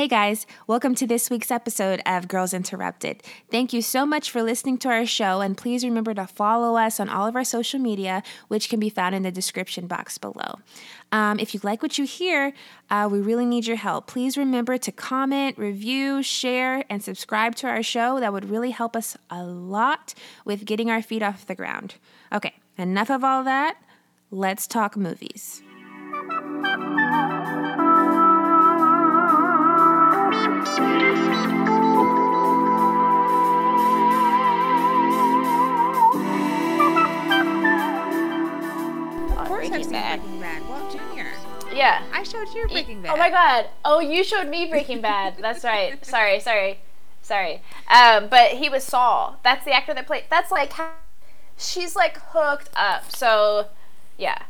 Hey guys, welcome to this week's episode of Girls Interrupted. Thank you so much for listening to our show, and please remember to follow us on all of our social media, which can be found in the description box below. Um, if you like what you hear, uh, we really need your help. Please remember to comment, review, share, and subscribe to our show. That would really help us a lot with getting our feet off the ground. Okay, enough of all that. Let's talk movies. Bad. Breaking Bad. Well, Junior, Yeah. I showed you Breaking Bad. Oh my god. Oh, you showed me Breaking Bad. That's right. Sorry, sorry, sorry. Um, but he was Saul. That's the actor that played. That's like, how- she's like hooked up. So, yeah.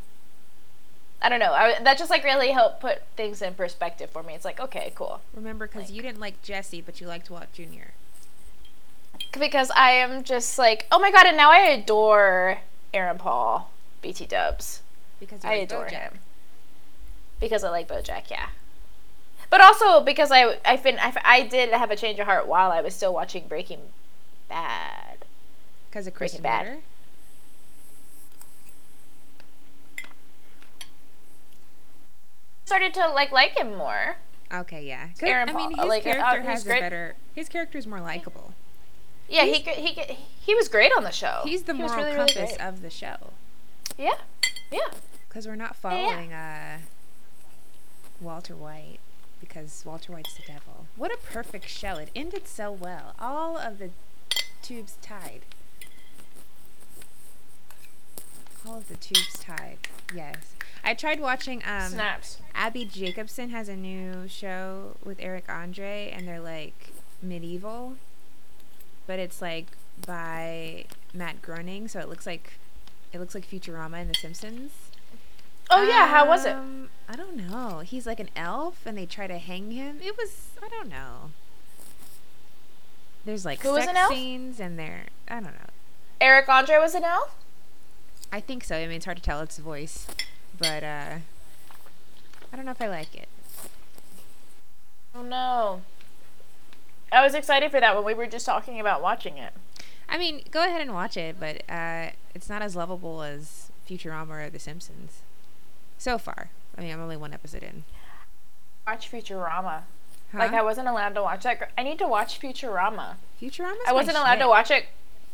I don't know. I, that just like really helped put things in perspective for me. It's like, okay, cool. Remember, because you didn't like Jesse, but you liked Walt Junior. Because I am just like, oh my god, and now I adore Aaron Paul, BT Dubs. Because I like adore BoJack. him. Because I like BoJack, yeah. But also because I I fin I, I did have a change of heart while I was still watching Breaking Bad. Because of Chris Breaking Bad. Ritter? Started to like like him more. Okay, yeah. Aaron I mean, Paul, his like, uh, character he's has a better. His character is more likable. Yeah, he he he was great on the show. He's the He moral really, really compass great. of the show. Yeah, yeah. Because we're not following uh, Walter White. Because Walter White's the devil. What a perfect show. It ended so well. All of the tubes tied. All of the tubes tied. Yes. I tried watching um Snaps. Abby Jacobson has a new show with Eric Andre, and they're like medieval, but it's like by Matt Groening, so it looks like it looks like Futurama and The Simpsons. Oh yeah, how was it? Um, I don't know. He's like an elf, and they try to hang him. It was I don't know. There's like Who was sex an elf? scenes, and there I don't know. Eric Andre was an elf. I think so. I mean, it's hard to tell its voice, but uh, I don't know if I like it. Oh no. I was excited for that when we were just talking about watching it. I mean, go ahead and watch it, but uh, it's not as lovable as Futurama or The Simpsons. So far. I mean, I'm only one episode in. Watch Futurama. Huh? Like I wasn't allowed to watch that. I need to watch Futurama. Futurama. I wasn't allowed shit. to watch it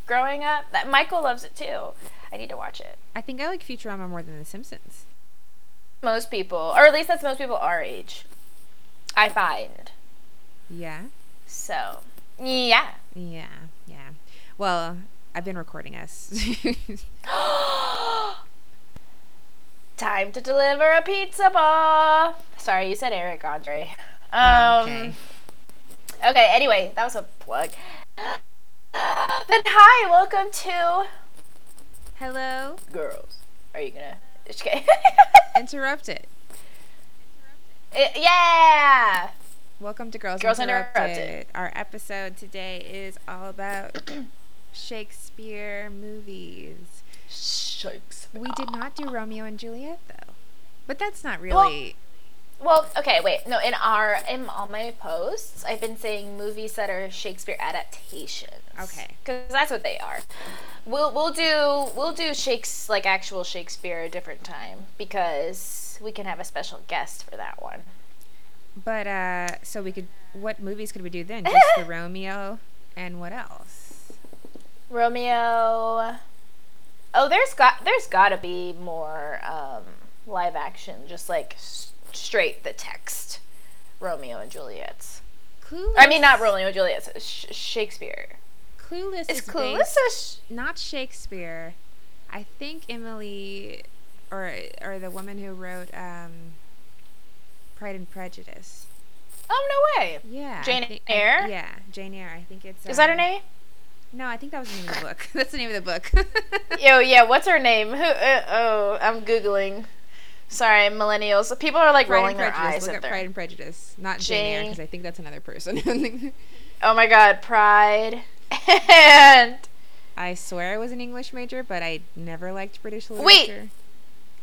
growing up. That Michael loves it too. I need to watch it. I think I like Futurama more than The Simpsons. Most people, or at least that's most people our age. I find. Yeah? So, yeah. Yeah, yeah. Well, I've been recording us. Time to deliver a pizza ball. Sorry, you said Eric Andre. Um, okay. Okay, anyway, that was a plug. Then hi, welcome to Hello? Girls. Are you gonna? Just kidding. Interrupted. Eh, yeah. Welcome to Girls, Girls Interrupted. Interrupted. Our episode today is all about Shakespeare movies. Shakes. We did not do Romeo and Juliet though. But that's not really Well, okay, wait. No, in our in all my posts, I've been saying movies that are Shakespeare adaptations. Okay. Because that's what they are. We'll we'll do we'll do Shakes like actual Shakespeare a different time because we can have a special guest for that one. But uh so we could what movies could we do then? Just the Romeo and what else? Romeo. Oh, there's got there's got to be more um, live action, just like s- straight the text. Romeo and Juliet's. Clueless. I mean, not Romeo and Juliet's. Sh- Shakespeare. Clueless Is is Clueless sh- not Shakespeare. I think Emily or or the woman who wrote um Pride and Prejudice. Oh no way! Yeah. Jane think- Eyre? Yeah, Jane Eyre. I think it's Is that her um, name? No, I think that was the name of the book. That's the name of the book. Yo, yeah. What's her name? Who? Uh, oh, I'm googling. Sorry, millennials. People are like Pride rolling their Prejudice. eyes Look at their. Pride and Prejudice, not Jane Eyre, Jane- because I think that's another person. Oh my God, Pride and I swear I was an English major, but I never liked British literature. Wait,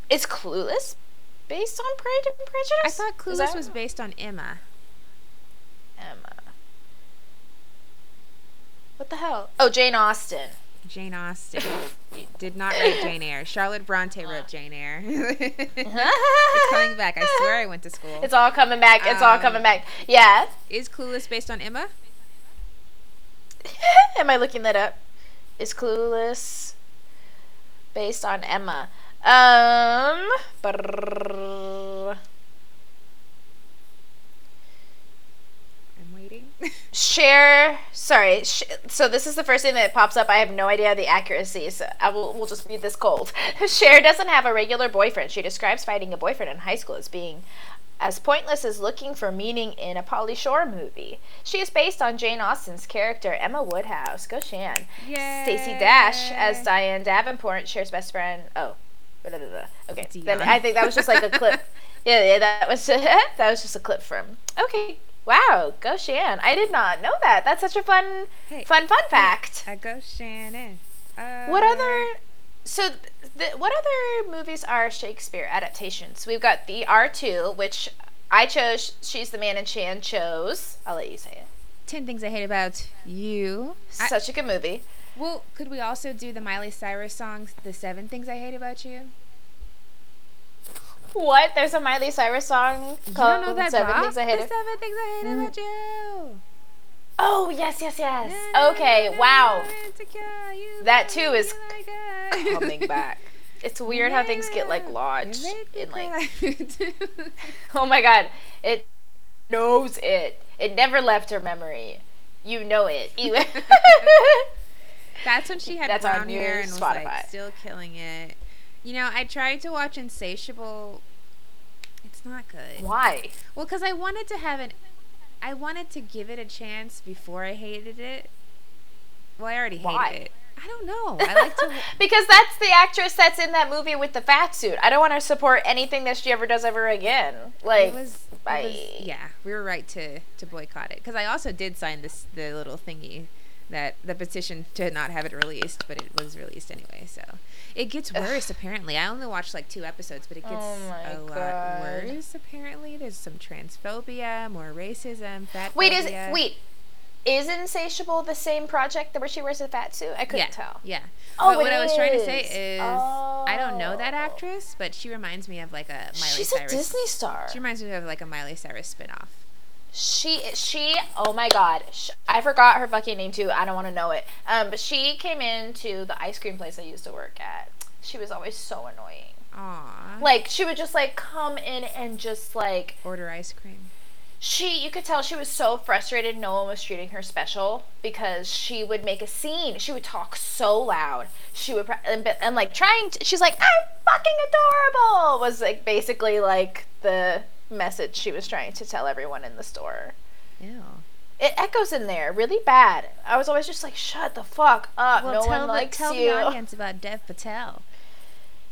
is Clueless based on Pride and Prejudice? I thought Clueless that- was based on Emma. Emma. The hell? Oh, Jane Austen. Jane Austen. Did not write Jane Eyre. Charlotte Bronte wrote Jane Eyre. it's coming back. I swear I went to school. It's all coming back. It's um, all coming back. Yeah. Is Clueless based on Emma? Am I looking that up? Is Clueless based on Emma? Um. Brrr. Cher, sorry. Sh- so this is the first thing that pops up. I have no idea the accuracy, so I will we'll just read this cold. Cher doesn't have a regular boyfriend. She describes finding a boyfriend in high school as being as pointless as looking for meaning in a Pauly Shore movie. She is based on Jane Austen's character Emma Woodhouse. Go Shan. Stacey Dash as Dionne Davenport, Cher's best friend. Oh, blah, blah, blah. okay. Then I think that was just like a clip. yeah, yeah, that was that was just a clip from. Okay, Wow, go Shan. I did not know that. That's such a fun, hey, fun, fun fact. I go Shannon. Uh, what other? So, the, what other movies are Shakespeare adaptations? We've got the R two, which I chose. She's the man, and Shan chose. I'll let you say it. Ten Things I Hate About You. Such I, a good movie. Well, could we also do the Miley Cyrus songs, The Seven Things I Hate About You? What? There's a Miley Cyrus song called don't know that Seven Things I Hate. The Seven Things I Hate mm. About You. Oh yes, yes, yes. Okay, wow. That too is coming back. It's weird how things get like lodged in like. oh my god! It knows it. It never left her memory. You know it. That's when she had That's brown hair and was like still killing it. You know, I tried to watch Insatiable. It's not good. Why? Well, because I wanted to have an. I wanted to give it a chance before I hated it. Well, I already Why? hated it. I don't know. I like to because that's the actress that's in that movie with the fat suit. I don't want to support anything that she ever does ever again. Like, it was, it was, yeah, we were right to to boycott it because I also did sign this the little thingy that the petition to not have it released, but it was released anyway. So it gets worse apparently. I only watched like two episodes, but it gets oh a God. lot worse apparently. There's some transphobia, more racism, fat. Wait, is wait. Is Insatiable the same project that where she wears a fat suit? I couldn't yeah, tell. Yeah. Oh, but what is. I was trying to say is, oh. I don't know that actress, but she reminds me of like a Miley She's Cyrus. She's a Disney star. She reminds me of like a Miley Cyrus spinoff. She she oh my god. She, I forgot her fucking name too. I don't want to know it. Um but she came into the ice cream place I used to work at. She was always so annoying. Aww. like she would just like come in and just like order ice cream. she you could tell she was so frustrated no one was treating her special because she would make a scene. She would talk so loud. She would and, and like trying to, she's like i'm fucking adorable was like basically like the message she was trying to tell everyone in the store. Yeah. It echoes in there really bad. I was always just like, "Shut the fuck up! Well, no one likes tell you." Tell the audience about Dev Patel.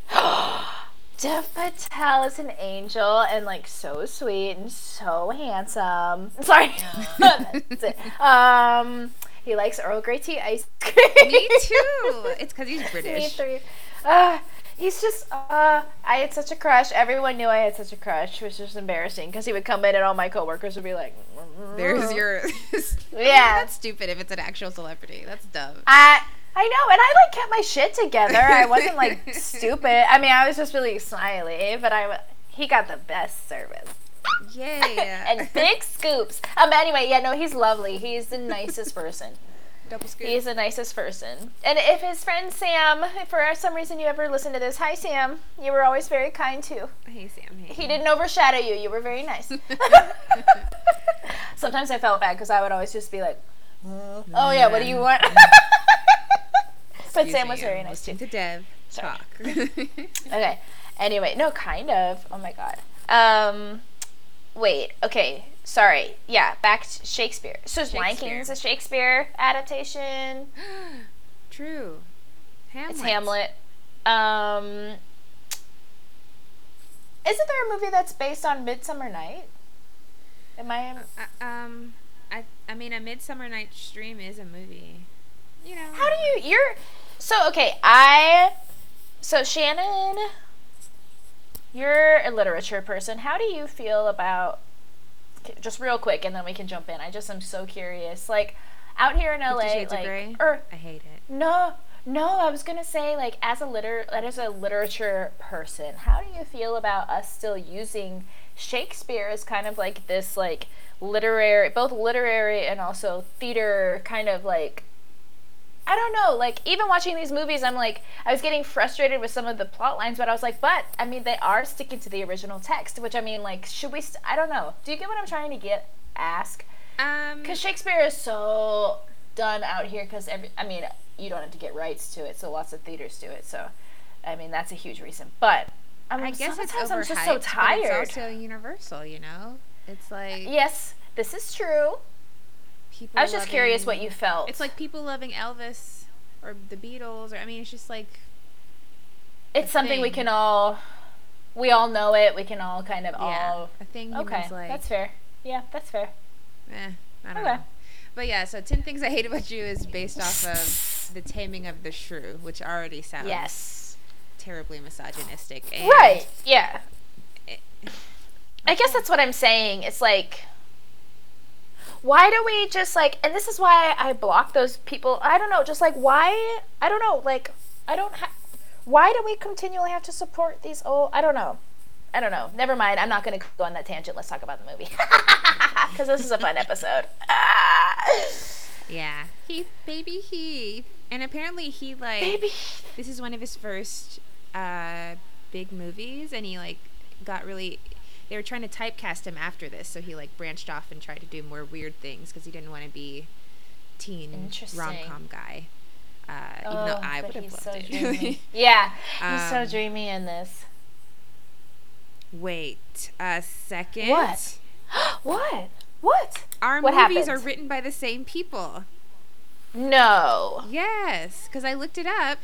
Dev Patel is an angel and like so sweet and so handsome. Sorry. um, he likes Earl Grey tea ice cream. Me too. It's because he's British. Me too. Uh, he's just uh I had such a crush. Everyone knew I had such a crush, which was just embarrassing because he would come in and all my coworkers would be like, mm-hmm. "There's your." yeah, that's stupid. If it's an actual celebrity, that's dumb. I I know, and I like kept my shit together. I wasn't like stupid. I mean, I was just really smiley, but I he got the best service. Yeah. and big scoops. Um. Anyway, yeah. No, he's lovely. He's the nicest person. Double scoop. He's the nicest person. And if his friend Sam, if for some reason you ever listen to this, hi Sam, you were always very kind too. Hey Sam. Hey. He didn't overshadow you. You were very nice. Sometimes I felt bad because I would always just be like, "Oh yeah, what do you want?" but Sam was very nice too. to Dev Sorry. talk. okay. Anyway, no, kind of. Oh my god. Um, wait. Okay sorry. Yeah, back to Shakespeare. So Lion King is a Shakespeare adaptation. True. Hamlet. It's Hamlet. Um, isn't there a movie that's based on Midsummer Night? Am I? Uh, uh, um, I I mean, a Midsummer Night's Dream is a movie. You know. How do you? You're so okay. I so Shannon. You're a literature person. How do you feel about just real quick and then we can jump in. I just am so curious. Like out here in LA, like, or I hate it. no, no, I was gonna say like as a liter as a literature person, how do you feel about us still using Shakespeare as kind of like this like literary, both literary and also theater kind of like I don't know, like even watching these movies, I'm like, I was getting frustrated with some of the plot lines, but I was like, but I mean, they are sticking to the original text, which I mean, like, should we? St- I don't know. Do you get what I'm trying to get? Ask Um, because Shakespeare is so done out here. Because every, I mean, you don't have to get rights to it, so lots of theaters do it. So, I mean, that's a huge reason. But I'm, I guess it's overhyped. I'm just so but tired. It's also universal, you know. It's like yes, this is true. People. I was just curious what you felt. It's like people loving Elvis or the Beatles, or I mean, it's just like it's something we can all, we all know it. We can all kind of yeah, all. a thing. Okay, like. that's fair. Yeah, that's fair. Eh, I don't Okay. know. But yeah, so 10 Things I Hate About You is based off of The Taming of the Shrew, which already sounds Yes. terribly misogynistic. Right. Yeah. it- I guess that's what I'm saying. It's like, why do we just like, and this is why I block those people. I don't know, just like, why? I don't know, like, I don't have, why do we continually have to support these old, I don't know. I don't know. Never mind. I'm not going to go on that tangent. Let's talk about the movie. Because this is a fun episode. Yeah. he baby he And apparently he, like, Baby. this is one of his first uh, big movies, and he, like, got really. They were trying to typecast him after this, so he, like, branched off and tried to do more weird things because he didn't want to be teen rom com guy. Uh, even though Oh, I would have loved so it. yeah. He's so Um, dreamy in this. Wait a second. What? what? What? Our What movies are written by the same people. No. Yes, because I looked it up.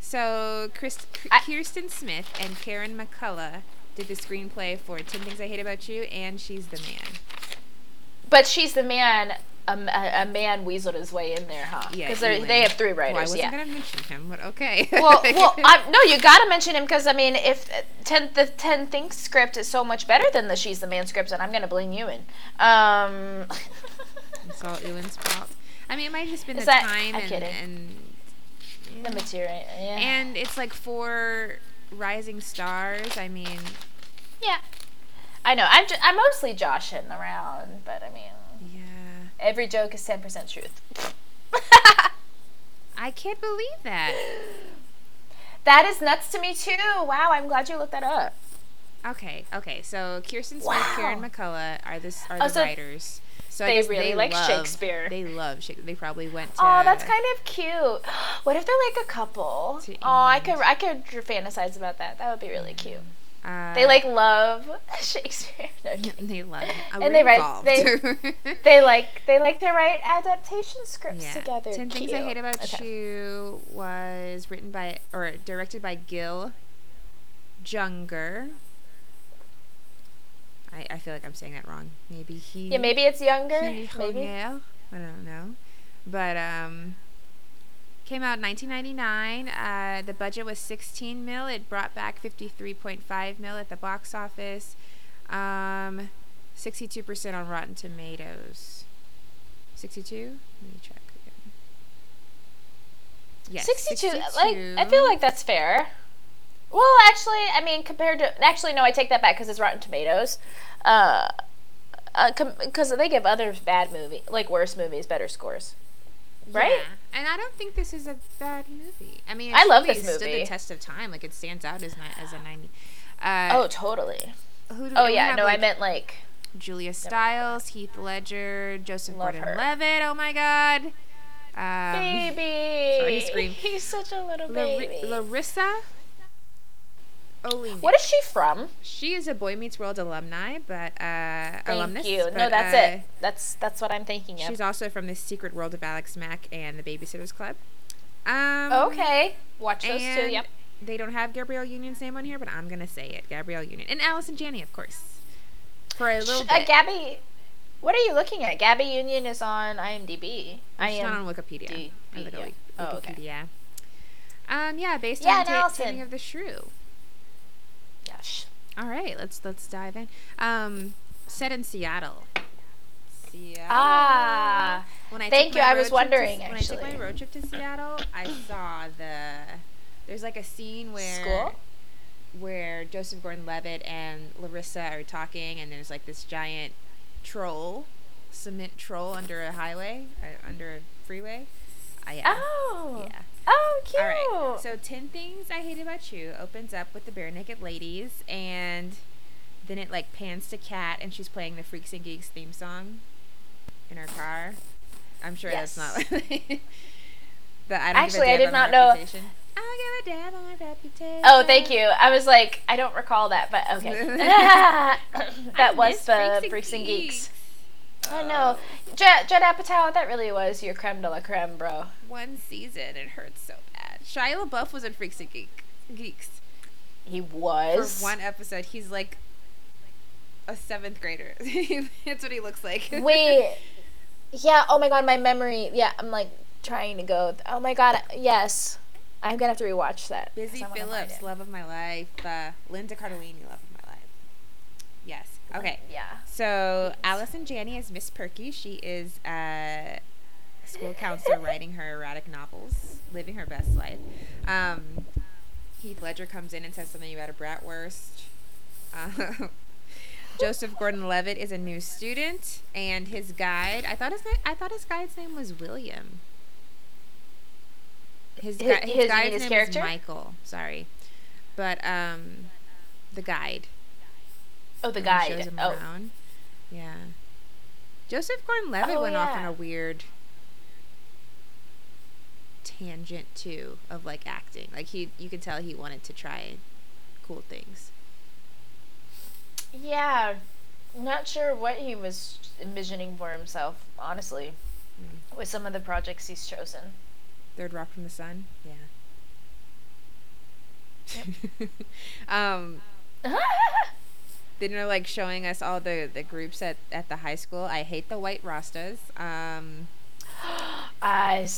So Chris, I- Kirsten Smith and Karen McCullah did the screenplay for 10 Things I Hate About You and She's the Man. But she's the man. A, a, a man weaseled his way in there, huh? Yeah, Because they have three Well, I wasn't yeah. going to mention him, but okay. well, well, I, no, you gotta mention him because I mean, if uh, ten the ten things script is so much better than the she's the man script, and I'm gonna bring you in. Um, It's all Ewan's fault. I mean, it might have just been Is the that- time I'm and, kidding. and the material, yeah, and it's like four rising stars. I mean, yeah. I know. I'm I'm mostly joshing around, but I mean, yeah. every joke is ten percent truth. I can't believe that. that is nuts to me too. Wow, I'm glad you looked that up. Okay, okay. So Kirsten Smith, Karen McCullah are the are Oh, the so writers. So they really they like love, Shakespeare. They love Shakespeare. They probably went to. Oh, that's kind of cute. What if they're like a couple? Oh, I could I could fantasize about that. That would be really cute. Uh, They like love Shakespeare. No. They love. Uh, And they write- involved. they like they like to write adaptation scripts yeah. together. Ten Things I Hate About Okay. You was written by or directed by Gil Junger. I, I feel like I'm saying that wrong. Maybe he. Yeah, maybe it's younger. He Maybe. Hongel. I don't know. But um came out in 1999. Uh, the budget was 16 mil. It brought back 53.5 mil at the box office. Um 62% on Rotten Tomatoes. 62? Let me check again. Yes, 62, Like I feel like that's fair. Well, actually, I mean, compared to actually, no, I take that back because it's Rotten Tomatoes. Uh, uh, because they give other bad movie, like worse movies, better scores. Right? Yeah. And I don't think this is a bad movie. I mean, I love this stood the test of time. Like it stands out as ni- as a 90. Uh, oh, totally. who do Oh yeah, have, no, I meant like Julia Stiles, Heath Ledger, Joseph Gordon-Levitt. Oh my God. Um, baby. sorry, scream. He's such a little baby. Larissa Oleynik. what is she from? She is a Boy Meets World alumni, but uh, Thank alumnus. you. No, that's uh, it. That's that's what I'm thinking of. She's also from the Secret World of Alex Mack and the Babysitters Club. Um, okay. Watch those two. Yep. They don't have Gabrielle Union's name on here, but I'm gonna say it. Gabrielle Union and Allison Janney, of course, for a little Sh- uh, bit. Gabby, what are you looking at? Gabby Union is on IMDb. I She's not on Wikipedia. D- I look at yeah. Oh, okay. Wikipedia. Um, yeah, based Yeah, on and Ta- Allison. Taming of the Shrew. Gosh. All right, let's let's dive in. Um, set in Seattle. Seattle. Ah. When I Thank you, I was trip to- wondering, When I took my road trip to Seattle, I saw the. There's like a scene where School? where Joseph Gordon-Levitt and Larissa are talking, and there's like this giant troll, cement troll under a highway, uh, under a freeway. Uh, yeah. Oh. Yeah. Oh, cute. All right. So, 10 Things I Hate About You opens up with the Barenaked Ladies, and then it like pans to Kat, and she's playing the Freaks and Geeks theme song in her car. I'm sure that's not. but I don't Actually, I did not know- Reputation. I give a damn my reputation. Oh, thank you. I was like, I don't recall that, but okay. that I was the Freaks and Geeks. I know. Judd, Judd Apatow, that really was your creme de la creme, bro. One season, it hurts so bad. Shia LaBeouf was in Freaks and Geek, Geeks. He was. For one episode, he's like a seventh grader. That's what he looks like. Wait. Yeah, oh my god, my memory. Yeah, I'm like trying to go. Oh my god, yes. I'm gonna have to rewatch that. Busy I wanna find Phillips, love of my life. Uh, Linda Cardellini, love of my life. Yes. Okay. Yeah. So Allison Janney is Miss Perky. She is a school counselor writing her erotic novels, living her best life. Um, Heath Ledger comes in and says something about a bratwurst. Uh, Joseph Gordon-Levitt is a new student, and his guide. I thought his na- I thought his guide's name was William. His, His- his- his guide's his name character? was Michael. Sorry, but um, the guide. Oh, the guide. Shows him Oh, around. Yeah. Joseph Gordon-Levitt Oh, went off on a weird tangent too of like acting. Like he, you could tell he wanted to try cool things. yeah. Not sure what he was envisioning for himself, honestly, Mm. with some of the projects he's chosen. Third Rock from the Sun. Yeah. um, then they're like showing us all the the groups at at the high school. I hate the white Rastas. Um, I,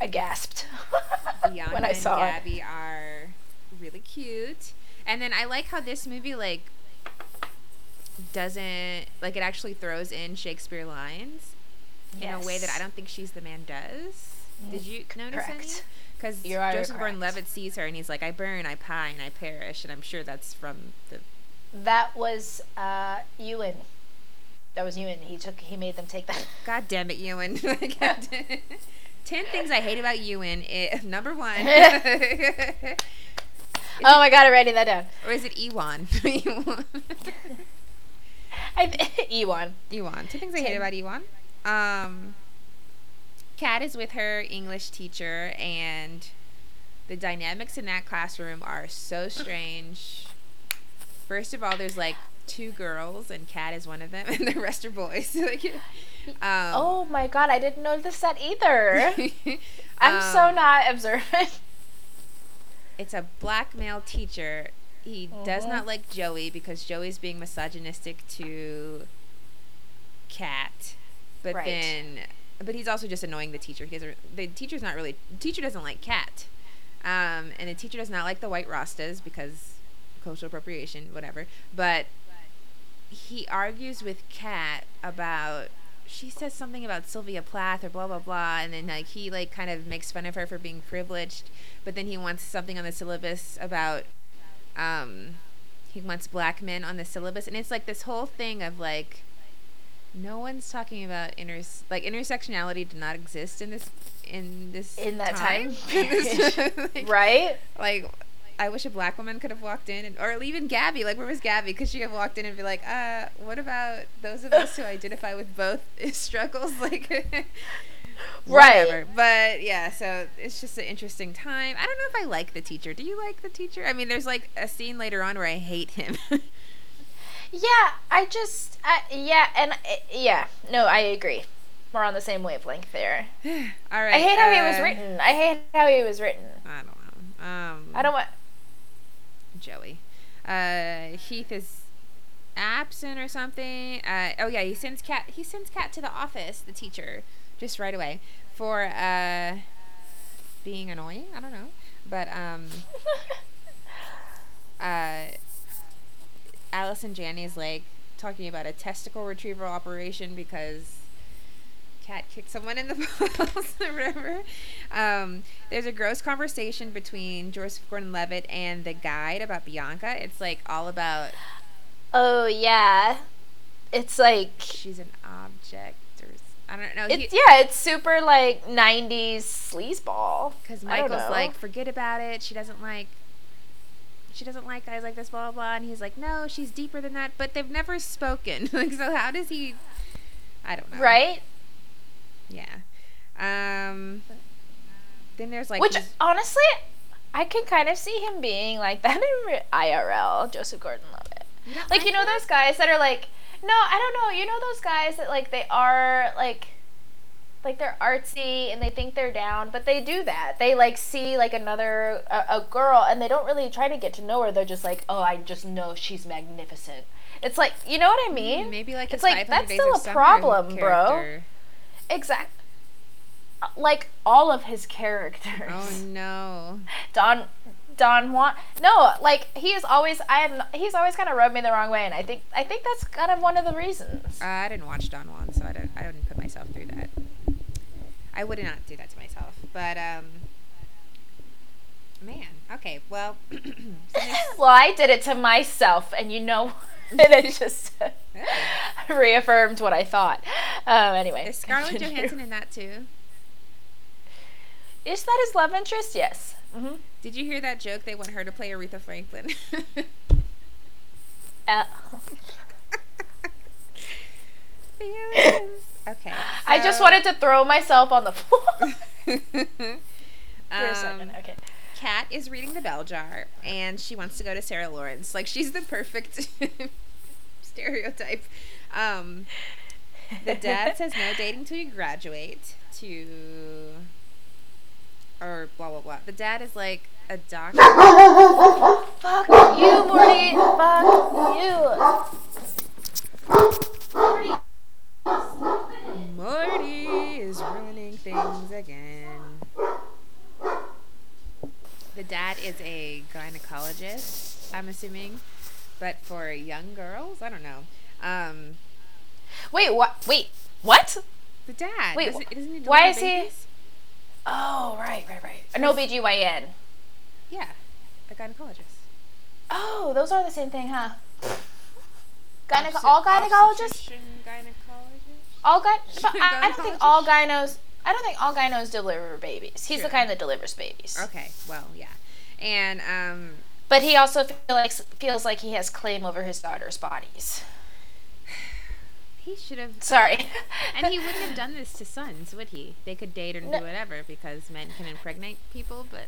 I gasped when I and saw it. Gabby are really cute. And then I like how this movie like doesn't like it actually throws in Shakespeare lines in a way that I don't think she's the man does. Did you notice any? Correct. Because Joseph. Gordon-Levitt sees her and he's like, "I burn, I pine, I perish," and I'm sure that's from the. That was uh, Ewan. That was Ewan. He took. He made them take that. God damn it, Ewan! Ten things I hate about Ewan. It, number one. oh my god! I'm writing that down. or is it Ewan? Ewan. I Ewan. Ewan. Two things I hate about Ewan. Um, Kat is with her English teacher, and the dynamics in that classroom are so strange. First of all, there's like two girls, and Kat is one of them, and the rest are boys. like, um, Oh my god! I didn't notice that either. I'm so um, not observant. It's a black male teacher. He does Mhm. not like Joey because Joey's being misogynistic to Kat. But Right. then but he's also just annoying the teacher. He doesn't the teacher's not really the teacher doesn't like Kat. Um, and the teacher does not like the white Rastas because cultural appropriation, whatever. But he argues with Kat about she says something about Sylvia Plath or blah blah blah, and then like he like kind of makes fun of her for being privileged, but then he wants something on the syllabus about um he wants black men on the syllabus, and it's like this whole thing of like no one's talking about inter like intersectionality did not exist in this in this In that time this- like, right? like I wish a black woman could have walked in, and, or even Gabby. Like, where was Gabby? Could she have walked in and be like, "Uh, what about those of us who identify with both struggles?" Like, Right. But yeah, so it's just an interesting time. I don't know if I like the teacher. Do you like the teacher? I mean, there's like a scene later on where I hate him. Yeah, I just, I, yeah, and uh, yeah, no, I agree. We're on the same wavelength there. All right. I hate how he was uh, written. I hate how he was written. I don't know. Um, I don't want. Joey. Uh, Heath is absent or something. Uh, oh yeah, he sends Kat. He sends Kat to the office. The teacher just right away for uh, being annoying. I don't know, but um, uh, Allison Janney is like talking about a testicle retrieval operation because Kat kicked someone in the balls or whatever. Um, there's a gross conversation between Joseph Gordon-Levitt and the guide about Bianca. It's like all about Oh yeah, it's like she's an object I don't know. it's yeah, it's super like '90s sleazeball. because Michael's like, forget about it. She doesn't like. She doesn't like guys like this, blah blah blah. And he's like, no, she's deeper than that. But they've never spoken. like, so how does he? I don't know. right? Yeah. Um. Then there's like Which these- honestly, I can kind of see him being like that in re- IRL, Joseph Gordon-Levitt. You don't Like you know those guys that are like, no, I don't know. You know those guys that like they are like, like they're artsy and they think they're down, but they do that. They like see like another a, a girl and they don't really try to get to know her. They're just like, oh, I just know she's magnificent. It's like you know what I mean? maybe like it's like that's still a problem, bro. character. Exact. Like all of his characters. Oh no. Don Don Jon. No, like he is always. I have. He's always kind of rubbed me the wrong way, and I think. I think that's kind of one of the reasons. Uh, I didn't watch Don Jon, so I don't. I don't put myself through that. I would not do that to myself. But um. Man. Okay. Well. well, I did it to myself, and you know, and it just reaffirmed what I thought. Um. Anyway, Is Scarlett continue. Johansson in that too? Is that his love interest? Yes. hmm Did you hear that joke? They want her to play Aretha Franklin. Uh, okay. I just wanted to throw myself on the floor for a um, second. Okay. Kat is reading the bell jar and she wants to go to Sarah Lawrence. Like she's the perfect stereotype. Um, the dad says no dating till you graduate to or blah blah blah. The dad is like a doctor. Fuck you, Morty. Fuck you. Morty The dad is a gynecologist, I'm assuming, but for young girls, I don't know. Um, Wait, what? Wait, what? the dad. Wait, doesn't, doesn't he why is he- Oh, right, right, right. An OBGYN. Yeah, a gynecologist. Oh, those are the same thing, huh? Gyneco- Obstet- all gynecologists? gynecologist? All gy- but I, I don't think all gynos. I don't think all gynos deliver babies. He's the kind that delivers babies. Okay, well, yeah. And um, But he also feel like, feels like he has claim over his daughter's bodies. he should have. Sorry. And he wouldn't have done this to sons, would he? They could date and No. do whatever because men can impregnate people, but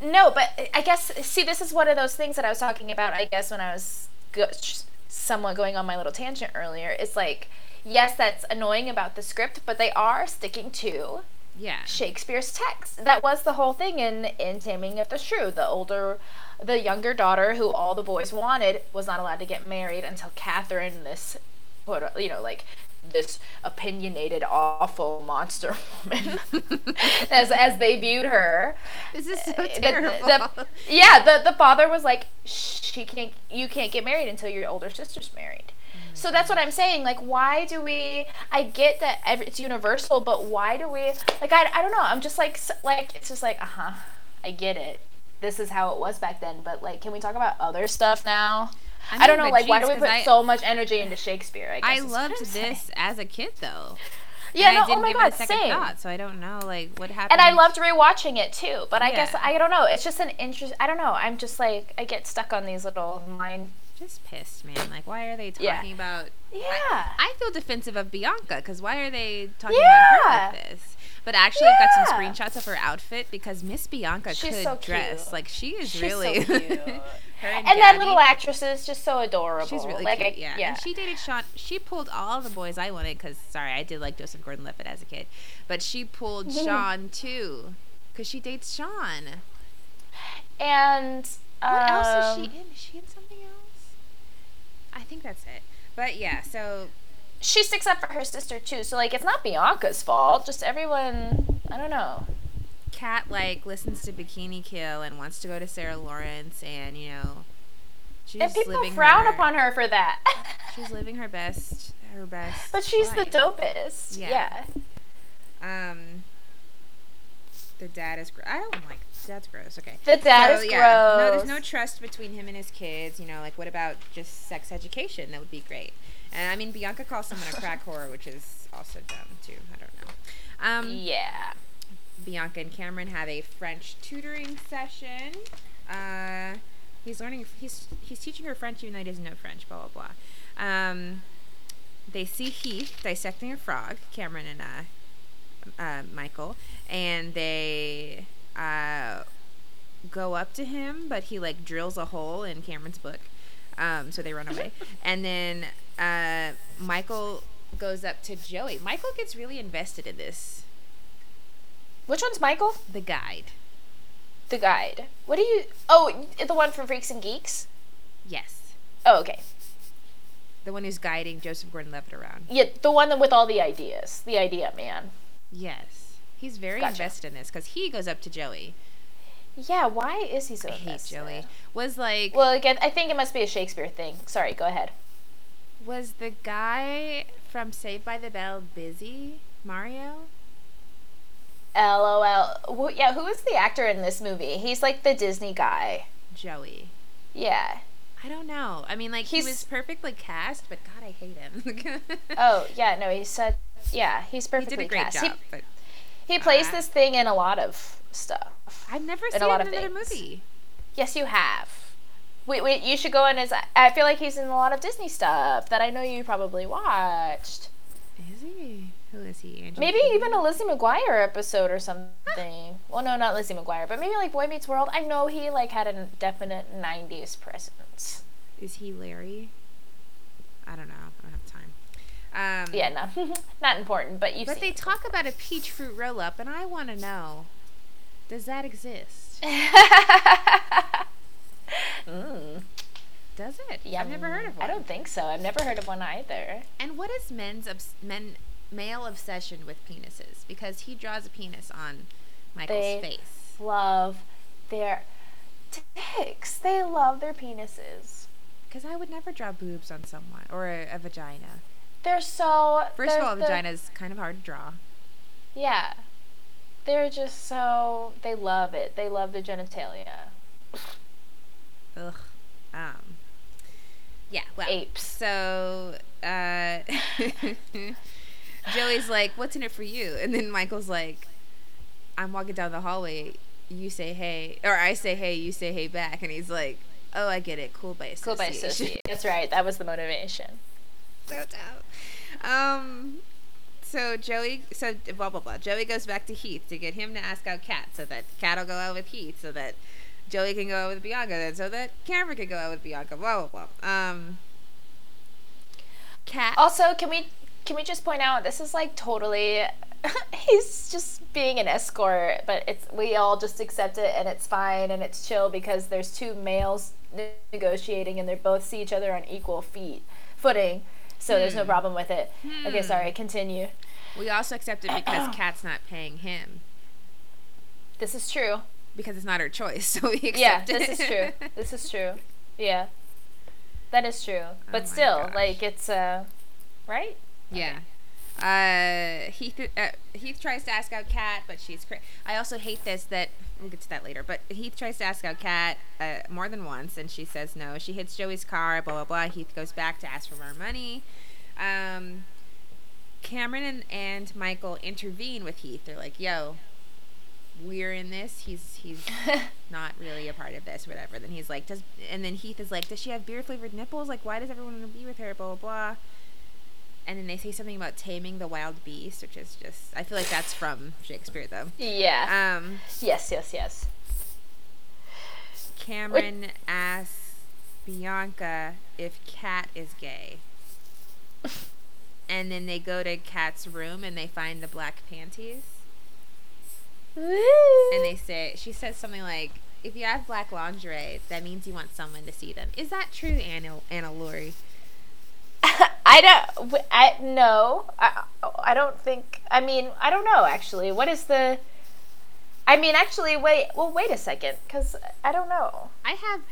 No, but I guess see this is one of those things that I was talking about. I guess when I was go- somewhat going on my little tangent earlier, it's like yes, that's annoying about the script, but they are sticking to yeah. Shakespeare's text. That was the whole thing in in Taming of the Shrew. The older, the younger daughter, who all the boys wanted, was not allowed to get married until Catherine, this, you know, like this opinionated, awful monster woman, as as they viewed her. This is so Uh, the- terrible. the- yeah, the the father was like, she can't, you can't get married until your older sister's married. So that's what I'm saying. Like, why do we? I get that it's universal, but why do we? Like, I, I don't know. I'm just like, like it's just like, uh huh. I get it. This is how it was back then. But like, can we talk about other stuff now? I, mean, don't know. Like, why do we put I- so much energy into Shakespeare? I, guess I loved saying. this as a kid, though. Yeah, and no. I didn't oh my give god, it a second same. thought, so I don't know like what happened. and I loved rewatching it too. But I guess I don't know. It's just an interest. I don't know. I'm just like I get stuck on these little mind. Just pissed, man. Like, why are they Yeah. talking about? Yeah. I feel defensive of Bianca because why are they talking about her like this? But actually, I've got some screenshots of her outfit because Miss Bianca She's could so dress. like she is She's really. so and, and that little actress is just so adorable. She's really like, cute, I, yeah. yeah. And she dated Sean. She pulled all the boys I wanted because, sorry, I did like Joseph Gordon-Levitt as a kid, but she pulled Sean too because she dates Sean. and What else is um, she in? Is she in something? I think that's it. But yeah, so She sticks up for her sister too. So like, it's not Bianca's fault. Just everyone. I don't know. Kat like listens to Bikini Kill and wants to go to Sarah Lawrence, and you know, she's and people living frown her, upon her for that. She's living her best, her best. but she's life. the dopest. Yeah. Yeah. Um, the dad is. Gr- I don't like dad's gross. Okay. The dad is gross. No, there's no trust between him and his kids. You know, like what about just sex education? That would be great. And I mean, Bianca calls someone a crack whore, which is also dumb too. I don't know. Um, Yeah. Bianca and Cameron have a French tutoring session. Uh, he's learning. He's he's teaching her French even though he doesn't know French. Blah blah blah. Um, they see Heath dissecting a frog. Cameron and uh, uh, Michael, and they uh, go up to him, but he like drills a hole in Cameron's book. Um, so they run away, and then uh, Michael goes up to Joey. Michael gets really invested in this. Which one's Michael? The guide. The guide. What do you? Oh, the one from Freaks and Geeks. Yes. Oh, okay. The one who's guiding Joseph Gordon Levitt around. Yeah, the one with all the ideas. The idea man. Yes. He's very Gotcha. invested in this because he goes up to Joey. Yeah, why is he so I hate? Joey. Was like, Well, again, I think it must be a Shakespeare thing. Sorry, go ahead. was the guy from Saved by the Bell busy? Mario? LOL. Yeah, who is the actor in this movie? He's like the Disney guy. Joey. Yeah. I don't know. I mean, like, he He's- was perfectly cast, but God, I hate him. Oh, yeah, no, he's such. Yeah, he's he perfectly did a great cast. job, but He, he plays Uh, this thing in a lot of stuff. I've never in seen a lot him of in another movie. Yes, you have. Wait, wait, you should go in as. I feel like he's in a lot of Disney stuff that I know you probably watched. Is he? Who is he? Andrew Maybe Keaton? even a Lizzie McGuire episode or something. well, no, not Lizzie McGuire, but maybe like Boy Meets World. I know he like had a definite '90s presence. Is he Larry? I don't know. I don't have time. Um, Yeah, no, not important, but you. But they talk about a peach fruit roll up, and I want to know does that exist? mm, Does it? I've never heard of one. I don't think so. I've never heard of one either. And what is men's obs- men male obsession with penises? Because he draws a penis on Michael's They- face. Love their dicks. They love their penises. Because I would never draw boobs on someone or a, a vagina. They're so. First of they're all, a the- vagina is kind of hard to draw. Yeah. They're just so. They love it. They love the genitalia. Ugh. Um. Yeah. Well. Apes. So, uh, Joey's like, "What's in it for you?" And then Michael's like, "I'm walking down the hallway. You say hey, or I say hey, you say hey back." And he's like, "Oh, I get it. Cool by association." Cool by associate. That's right. That was the motivation. So dope. Um. So Joey, so blah blah blah. Joey goes back to Heath to get him to ask out Kat, so that Kat will go out with Heath, so that Joey can go out with Bianca, and so that Cameron can go out with Bianca. Blah blah blah. Um. Kat. Also, can we can we just point out this is like totally he's just being an escort, but it's we all just accept it and it's fine and it's chill because there's two males negotiating and they both see each other on equal feet footing. So there's no problem with it. Okay, sorry, continue. We also accept it because Kat's not paying him This is true. because it's not her choice. So we accept Yeah, it. this is true. This is true. Yeah. That is true. But Oh still, gosh. like it's uh right? Yeah. Uh, Heath uh, Heath tries to ask out Kat, but she's cra- I also hate this that we'll get to that later. But Heath tries to ask out Kat uh, more than once, and she says no. She hits Joey's car. Blah blah blah. Heath goes back to ask for more money. Um, Cameron and, and Michael intervene with Heath. They're like, "Yo, we're in this. He's he's not really a part of this, whatever." Then he's like, "Does?" And then Heath is like, "Does she have beer flavored nipples? Like, why does everyone want to be with her?" Blah blah blah and then they say something about taming the wild beast, which is just I feel like that's from Shakespeare though. Yeah. Um, yes, yes, yes. Cameron asks Bianca if Kat is gay. And then they go to Kat's room and they find the black panties. And they say she says something like, "If you have black lingerie, that means you want someone to see them." Is that true, Anna Anna Lori? I don't. I no. I I don't think. I mean, I don't know. Actually, what is the? I mean, actually, wait. Well, wait a second, because I don't know. I have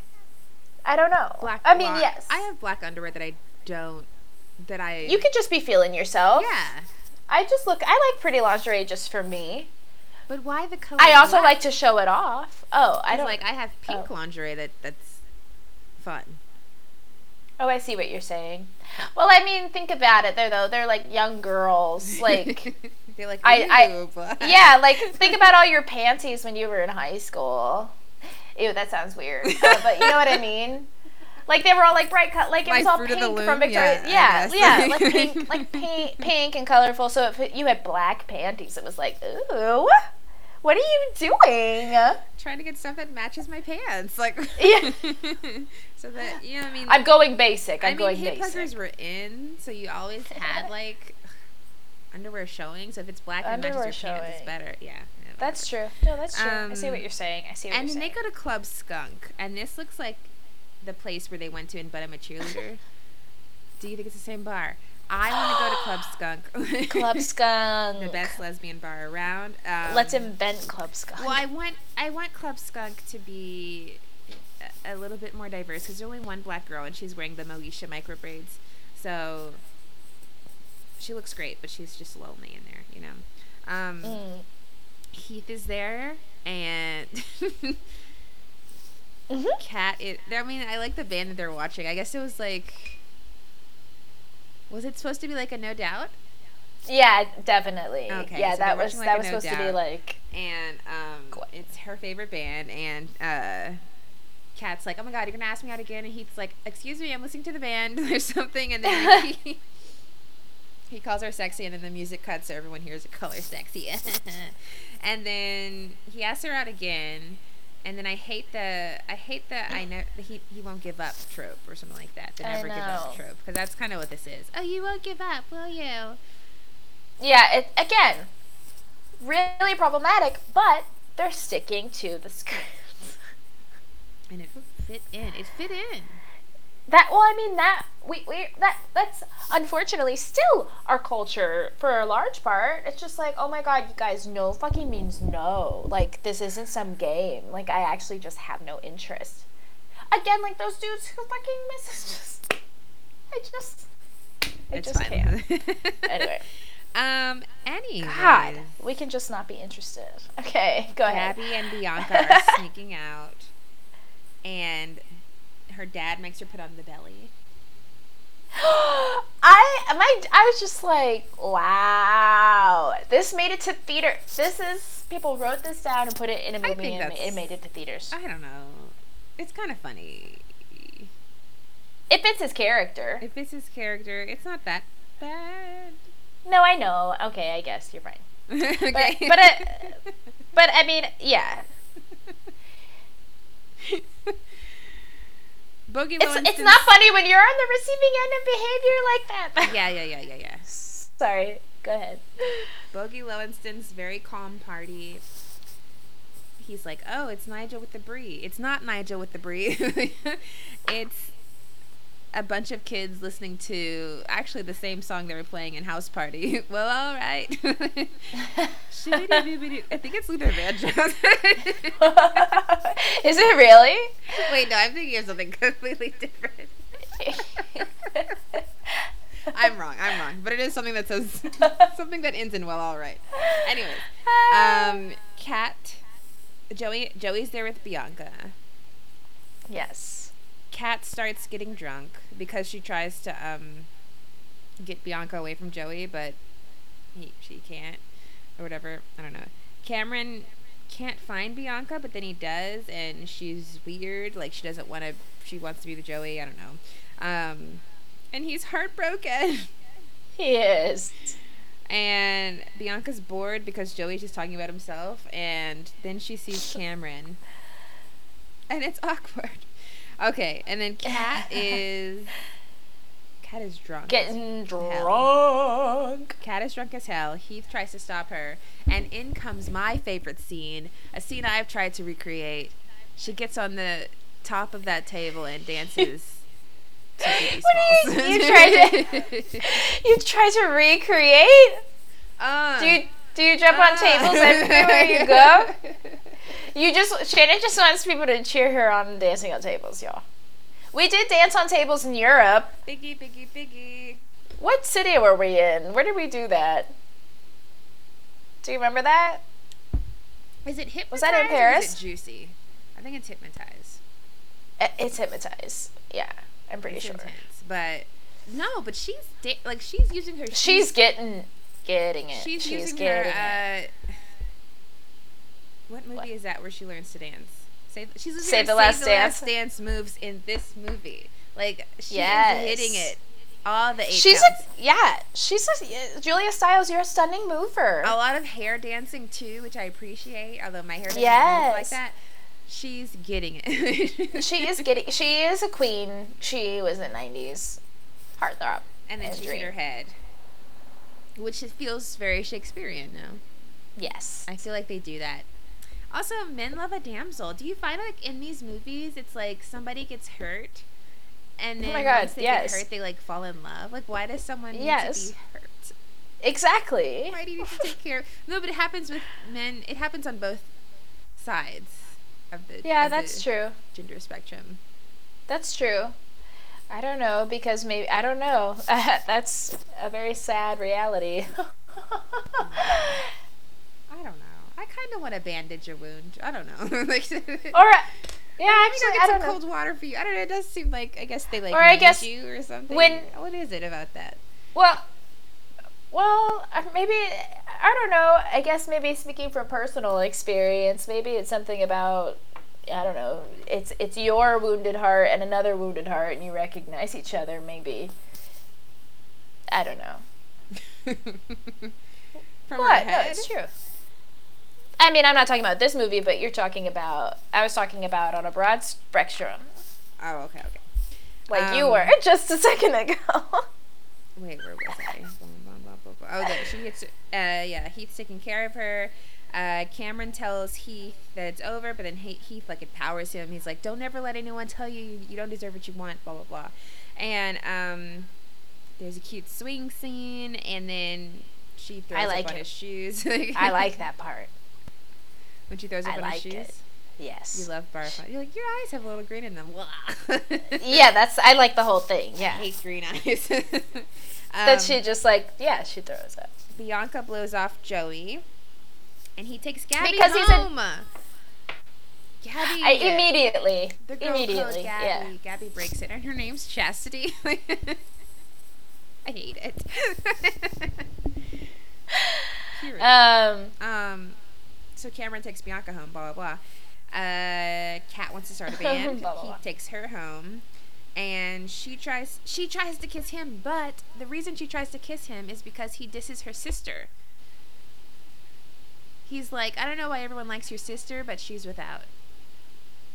I don't know. black. I mean, yes. I have black underwear that I don't. That I. You could just be feeling yourself. Yeah. I just look. I like pretty lingerie just for me. But why the color? I also black? like to show it off. Oh, I I don't like. I have pink oh. lingerie that that's fun. Oh, I see what you're saying. Well, I mean, think about it. They're though. They're like young girls. Like, They're like. I- I- yeah, like think about all your panties when you were in high school. Ew, that sounds weird. Uh, but you know what I mean. Like they were all like bright cut, like it was all pink the from Loom? Victoria. Yeah, Yeah, yeah, like pink, like pink, pink and colorful. So if you had black panties, it was like, ooh, what are you doing? Trying to get stuff that matches my pants, like. Yeah. so that you know, I mean. I'm going basic. I'm I mean, going hip basic. huggers were in, so you always had like underwear showing. So if it's black and matches your pants, it's showing. better. Yeah. yeah, That's true. No, that's true. I see what Um, you're saying. I see what And you're then they go to Club Skunk, and this looks like the place where they went to in But I'm a Cheerleader. Do you think it's the same bar? I want to go to Club Skunk. Club Skunk. the best lesbian bar around. Um, Let's invent Club Skunk. Well, I want I want Club Skunk to be a, a little bit more diverse because there's only one black girl and she's wearing the Moesha micro braids, so she looks great, but she's just lonely in there, you know. Um, Mm. Heath is there, and. Kat. It. I mean, I like the band that they're watching. I guess it was like. Was it supposed to be like a No Doubt? Yeah, definitely. Okay, yeah, so that was like, that was No supposed to be like and um, it's her favorite band. And uh, Kat's like, "Oh my god, you're gonna ask me out again?" And he's like, "Excuse me, I'm listening to the band. There's something." And then he, he calls her sexy, and then the music cuts, so everyone hears it call her sexy. and then he asks her out again. And then I hate the I hate the I know he he won't give up trope or something like that. The I never give up trope because that's kind of what this is. Oh, you won't give up, will you? Yeah, it again really problematic, but they're sticking to the script. And it fit in. It fit in. That well, I mean that we, we that that's unfortunately still our culture for a large part. It's just like, oh my god, you guys, no fucking means no. Like this isn't some game. Like I actually just have no interest. Again, like those dudes who fucking misses just I just I It's just fine. can't. Anyway. Um. Anyway. God, we can just not be interested. Okay, go ahead. Gabby and Bianca are sneaking out, and her dad makes her put on the belly. I my I was just like, wow, this made it to theater. This is people wrote this down and put it in a movie and it made it to theaters. I don't know. It's kind of funny. It fits his character. If it's his character, it's not that bad. No, I know. Okay, I guess you're right. okay. but, uh, But I mean, yeah, Bogey it's it's Lowenstein's- not funny when you're on the receiving end of behavior like that. Yeah, yeah, yeah, yeah, yeah. Sorry. Go ahead. Bogey Lowenstein's very calm party. He's like, "Oh, it's Nigel with the brie." It's not Nigel with the brie. it's a bunch of kids listening to actually the same song they were playing in House Party. well, all right. I think it's Luther Vandross. Is it really? Wait, no, I'm thinking of something completely different. I'm wrong. I'm wrong. But it is something that says something that ends in well, all right. Anyways, um, Kat, Joey, Joey's there with Bianca. yes. Kat starts getting drunk because she tries to um get Bianca away from Joey, but he she can't or whatever. I don't know. Cameron can't find Bianca, but then he does, and she's weird. Like she doesn't want to. She wants to be with Joey. I don't know. Um, and he's heartbroken. He is. And Bianca's bored because Joey's just talking about himself, and then she sees Cameron, and it's awkward. Okay, and then Kat is Kat is drunk. Getting drunk. Kat is drunk as hell. Heath tries to stop her, and in comes my favorite scene, a scene I've tried to recreate. She gets on the top of that table and dances. What do you- you tried to- You try to recreate? Uh, do you do you jump on uh. tables everywhere you go? You just Shannon just wants people to cheer her on dancing on tables, y'all. We did dance on tables in Europe. Biggie, biggie, biggie. What city were we in? Where did we do that? Do you remember that? Is it hypnotized? Was that in Paris? it juicy? I think it's hypnotized. It's hypnotized. Yeah, I'm pretty It's sure. intense, but no, but she's da- like she's using her. She's getting getting it. she's, She's, using getting her. it. Uh, what movie What? is that where she learns to dance? Save, she's Save the Last Save the Last Dance? dance moves in this movie. Like she's Yes. hitting it. All the eight She's counts. a yeah. She's a Julia Stiles. You're a stunning mover. a lot of hair dancing too, which I appreciate. Although my hair doesn't move like that, she's getting it. she is getting. She is a queen. She was in '90s heartthrob. and then she hit her head, which it feels very Shakespearean now. Yes. I feel like they do that. Also, men love a damsel. Do you find like in these movies, it's like somebody gets hurt, and Oh then my God, once they yes. get hurt, they like fall in love. Like, why does someone need to be hurt? Exactly. Why do you need to take care? of... No, but it happens with men. It happens on both sides of the Yeah, of that's the true. gender spectrum. That's true. I don't know because maybe I don't know. that's a very sad reality. I don't know. I kind of want to bandage a wound. I don't know. like, or yeah, Maybe actually, I get some know. cold water for you. I don't know. It does seem like I guess they like Or I guess you or something. when- what is it about that? Well, well, uh, maybe I don't know. I guess maybe speaking from personal experience, maybe it's something about I don't know. It's it's your wounded heart and another wounded heart, and you recognize each other. Maybe I don't know. From What? No, it's true. I mean, I'm not talking about this movie, but you're talking about. I was talking about on a broad spectrum, Oh, okay, okay. like you Um, were just a second ago. Wait, where was I? Oh, there. She gets. Uh, yeah, Heath's taking care of her. Uh, Cameron tells Heath that it's over, but then Heath like empowers him. He's like, "Don't ever let anyone tell you you don't deserve what you want." Blah blah blah. And um, there's a cute swing scene, and then she throws like up on it. his shoes. I like that part. when she throws up I on like his shoes. it. Yes. You love barf. You're like your eyes have a little green in them. yeah, that's I like the whole thing. I Yeah. hate green eyes. that Um, she just like yeah she throws up Bianca blows off Joey, and he takes Gabby Because he's a- home. Gabby. I immediately the girl immediately code yeah Gabby. Gabby breaks it, and her name's Chastity. I hate it. Um um, so Cameron takes Bianca home. Blah blah blah. Uh, Kat wants to start a band. Blah, blah, he blah. takes her home, and she tries. She tries to kiss him, but the reason she tries to kiss him is because he disses her sister. He's like, I don't know why everyone likes your sister, but she's without.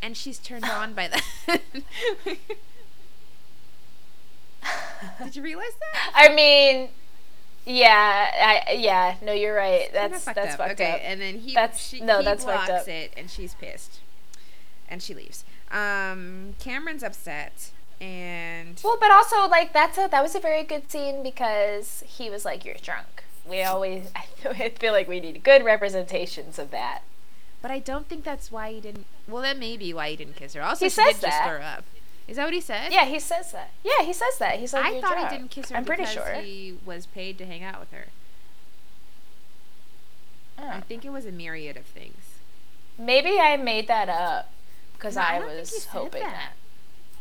And she's turned on by that. Did you realize that? I mean yeah I yeah no you're right that's fucked that's up. fucked okay, up and then he That's- she, no, he that's fucked up. it, and she's pissed, and she leaves. Um, Cameron's upset, and well but also like that's a that was a very good scene because he was like you're drunk we always I feel like we need good representations of that but I don't think that's why he didn't. Well, that may be why he didn't kiss her. Also, He she says did just that. throw up. Is that what he said? yeah he says that yeah he says that he's like I thought drunk." he didn't kiss her I'm pretty because sure he was paid to hang out with her. I Oh. think it was a myriad of things. maybe I made that up because No, I I, was hoping that. that.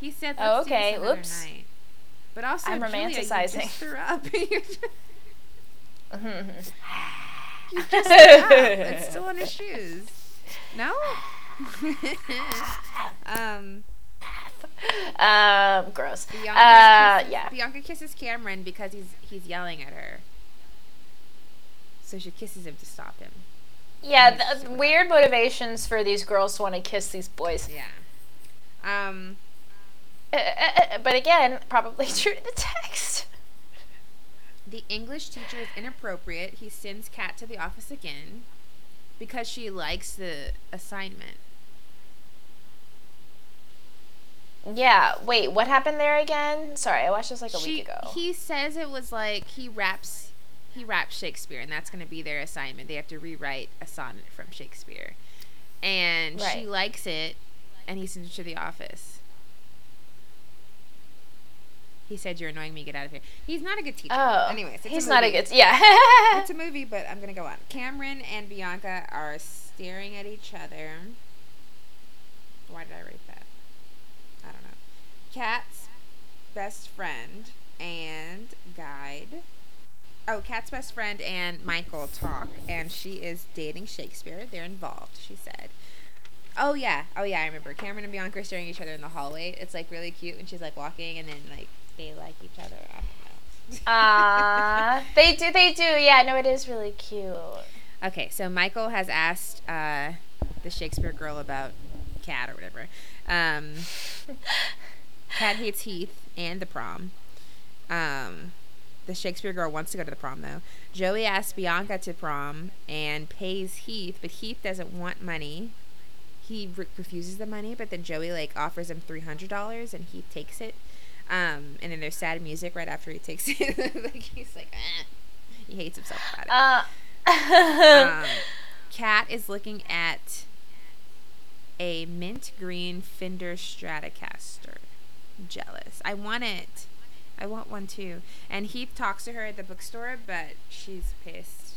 He said, Oh, okay. Oops." night." But also, I'm Julia, you romanticizing. just threw up. you just. It's still on his shoes. No. um. um, gross. Bianca, Uh, kisses, yeah. Bianca kisses Cameron because he's he's yelling at her. So she kisses him to stop him. Yeah, the, weird motivations for these girls to want to kiss these boys. Yeah. Um. Uh, uh, but again, probably true to the text. The English teacher is inappropriate. He sends Kat to the office again because she likes the assignment. Yeah, wait, what happened there again? Sorry, I watched this like a she, week ago. He says it was like he raps he raps Shakespeare and that's going to be their assignment. They have to rewrite a sonnet from Shakespeare. And she Right. likes likes it and he sends her to the office. He said, "You're annoying me. Get out of here." He's not a good teacher. Oh, anyways, it's he's a not a good. Yeah. it's a movie, but I'm gonna go on. Cameron and Bianca are staring at each other. Why did I write that? I don't know. Kat's best friend and guide. Oh, Kat's best friend and Michael talk, and she is dating Shakespeare. They're involved, she said. Oh yeah, oh yeah, I remember. Cameron and Bianca are staring at each other in the hallway. It's like really cute, and she's like walking, and then like they like each other. I don't know. Ah, they do. They do. Yeah. No, it is really cute. Okay, so Michael has asked uh, the Shakespeare girl about Kat or whatever. Um, Kat hates Heath and the prom. Um, the Shakespeare girl wants to go to the prom though. Joey asks Bianca to prom and pays Heath, but Heath doesn't want money. He re- refuses the money, but then Joey like offers him three hundred dollars, and Heath takes it. Um, and then there's sad music right after he takes it. like he's like, eh. he hates himself about it Uh, um, Kat is looking at a mint green Fender Stratocaster. Jealous. I want it. I want one too. And Heath talks to her at the bookstore, but she's pissed.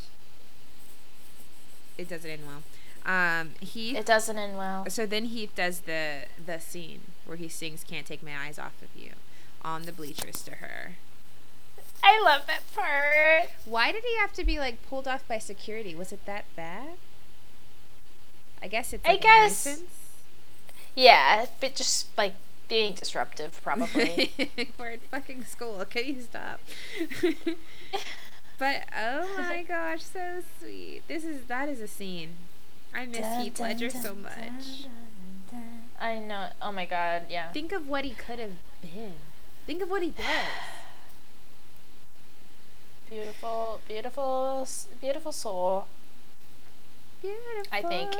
It doesn't end well. Um, Heath. it doesn't end well. So then Heath does the the scene where he sings "Can't Take My Eyes Off of You" on the bleachers to her. I love that part. Why did he have to be like pulled off by security? Was it that bad? I guess it's I like a guess- nuisance. Yeah, but just like being disruptive, probably. We're at fucking school. Can you stop? but oh my gosh, so sweet. This is that is a scene. I miss Dun, Heath Ledger dun, so much. dun, dun. I know. Oh my god. Yeah. Think of what he could have been. Think of what he does. Beautiful, beautiful, beautiful soul. Beautiful. I think,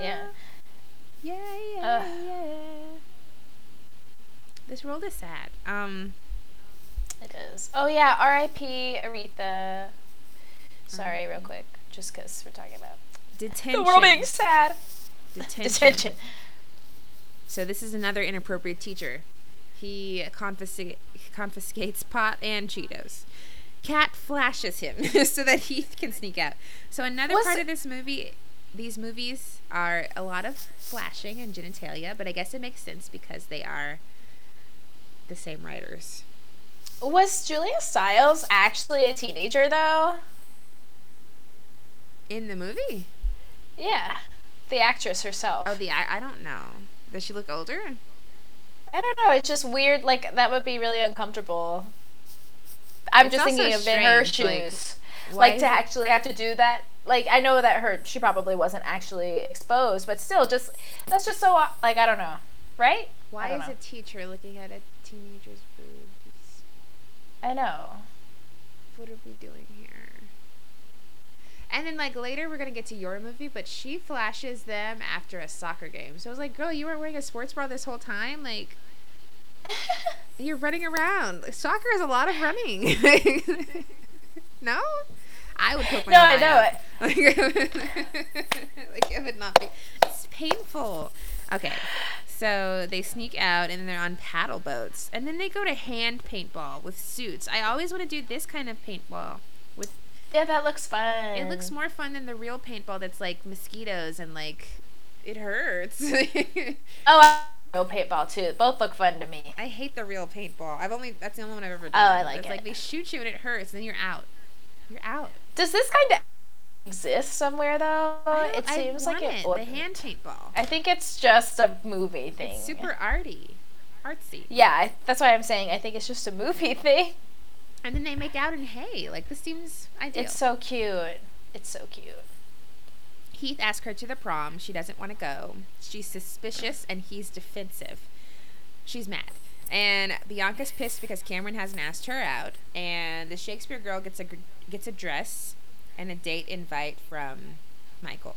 yeah. Yeah, yeah, Ugh. yeah. This world is sad. Um, It is. Oh yeah. R.I.P. Aretha. Sorry, real quick, just because we're talking about detention. the world being sad. detention. Detention. So this is another inappropriate teacher. He confisca- confiscates pot and Cheetos. Kat flashes him so that he can sneak out. So another Was part of this movie, these movies are a lot of flashing and genitalia, but I guess it makes sense because they are the same writers. Was Julia Stiles actually a teenager though? In the movie? Yeah, the actress herself. Oh, the I, I don't know. Does she look older? I don't know. It's just weird. Like that would be really uncomfortable. I'm It's just thinking of in her strange, like, shoes, like, to actually have to do that. Like I know that her she probably wasn't actually exposed, but still, just that's just so like I don't know, right? Why is know. a teacher looking at a teenager's boobs? I know. what are we doing? And then like later we're gonna get to your movie, but she flashes them after a soccer game. So I was like, girl, you weren't wearing a sports bra this whole time. Like you're running around. Soccer is a lot of running. no, I would poke my No, I know it. like it would not be. It's painful. Okay. So they sneak out and they're on paddle boats. And then they go to hand paintball with suits. I always want to do this kind of paintball with Yeah, that looks fun. it looks more fun than the real paintball that's like mosquitoes and like it hurts. Oh, I real paintball too. Both look fun to me. I hate the real paintball. I've only that's the only one I've ever done. Oh, I like it's it. like they shoot you and it hurts, and then you're out. You're out. Does this kind of exist somewhere though? It seems like want it. The hand paintball. I think it's just a movie thing. It's super arty, artsy. Yeah, I, that's why I'm saying I think it's just a movie thing. And then they make out in hay. Like this seems ideal. It's so cute. It's so cute. Heath asks her to the prom. She doesn't want to go. She's suspicious and he's defensive. She's mad. And Bianca's pissed because Cameron hasn't asked her out. And the Shakespeare girl gets a gets a dress and a date invite from Michael.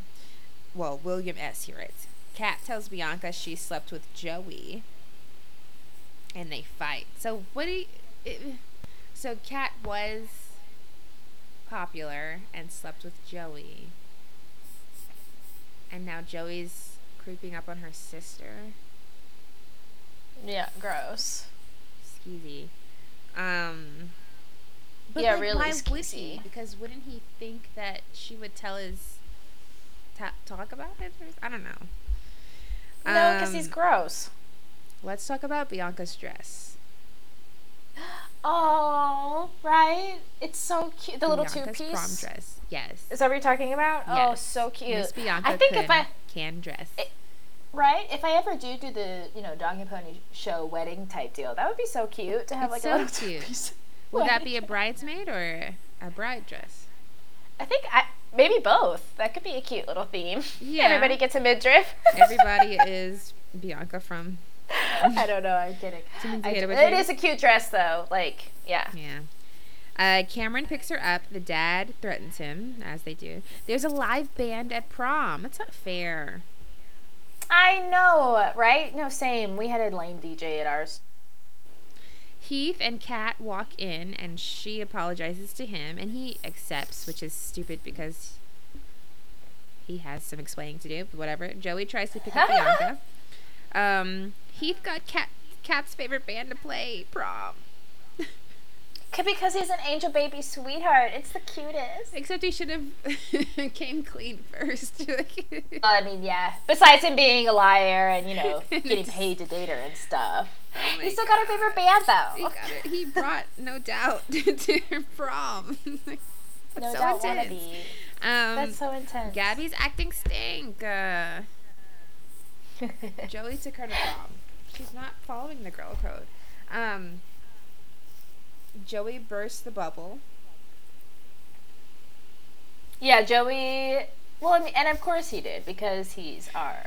Well, William S. He writes. Kat tells Bianca she slept with Joey. And they fight. So what do you, it, so Kat was popular and slept with Joey. And now Joey's creeping up on her sister. Yeah, gross. skeezy. Um, but Yeah, like, really why would he? Because wouldn't he think that she would tell his ta- talk about it? Or, I don't know. No, because he's Um, gross. Let's talk about Bianca's dress. Oh, right. It's so cute. The little two piece prom dress. Yes. Is that what you're talking about? Oh, yes. Oh, so cute. Miss Bianca I think if I can dress. It- right, if I ever do do the you know dog and pony show wedding type deal, that would be so cute to have It's like so a little cute. two-piece Would that be a bridesmaid or a bride dress? I think I maybe both. That could be a cute little theme. Yeah. Everybody gets a midriff. Everybody is Bianca from. I don't know. I'm kidding. Someone's I ahead it us. a cute dress though. Like yeah. Yeah. Uh, Cameron picks her up. The dad threatens him, as they do. There's a live band at prom. That's not fair. I know, right? No, same. We had a lame DJ at ours. Heath and Kat walk in, and she apologizes to him, and he accepts, which is stupid because he has some explaining to do. But whatever. Joey tries to pick up Bianca. Um, Heath got Kat, Kat's favorite band to play prom. Because he's an angel baby sweetheart. It's the cutest. Except he should have came clean first. I mean, yeah. Besides him being a liar and you know getting paid to date her and stuff, Oh he still got her favorite band He, though. got it. he brought no doubt to her prom. That's No so doubt intense. wannabe. Um, That's so intense. Gabby's acting stink. Uh, Joey took her to prom. She's not following the girl code. Um, Joey burst the bubble. yeah, Joey. Well, I mean, and of course he did because he's our.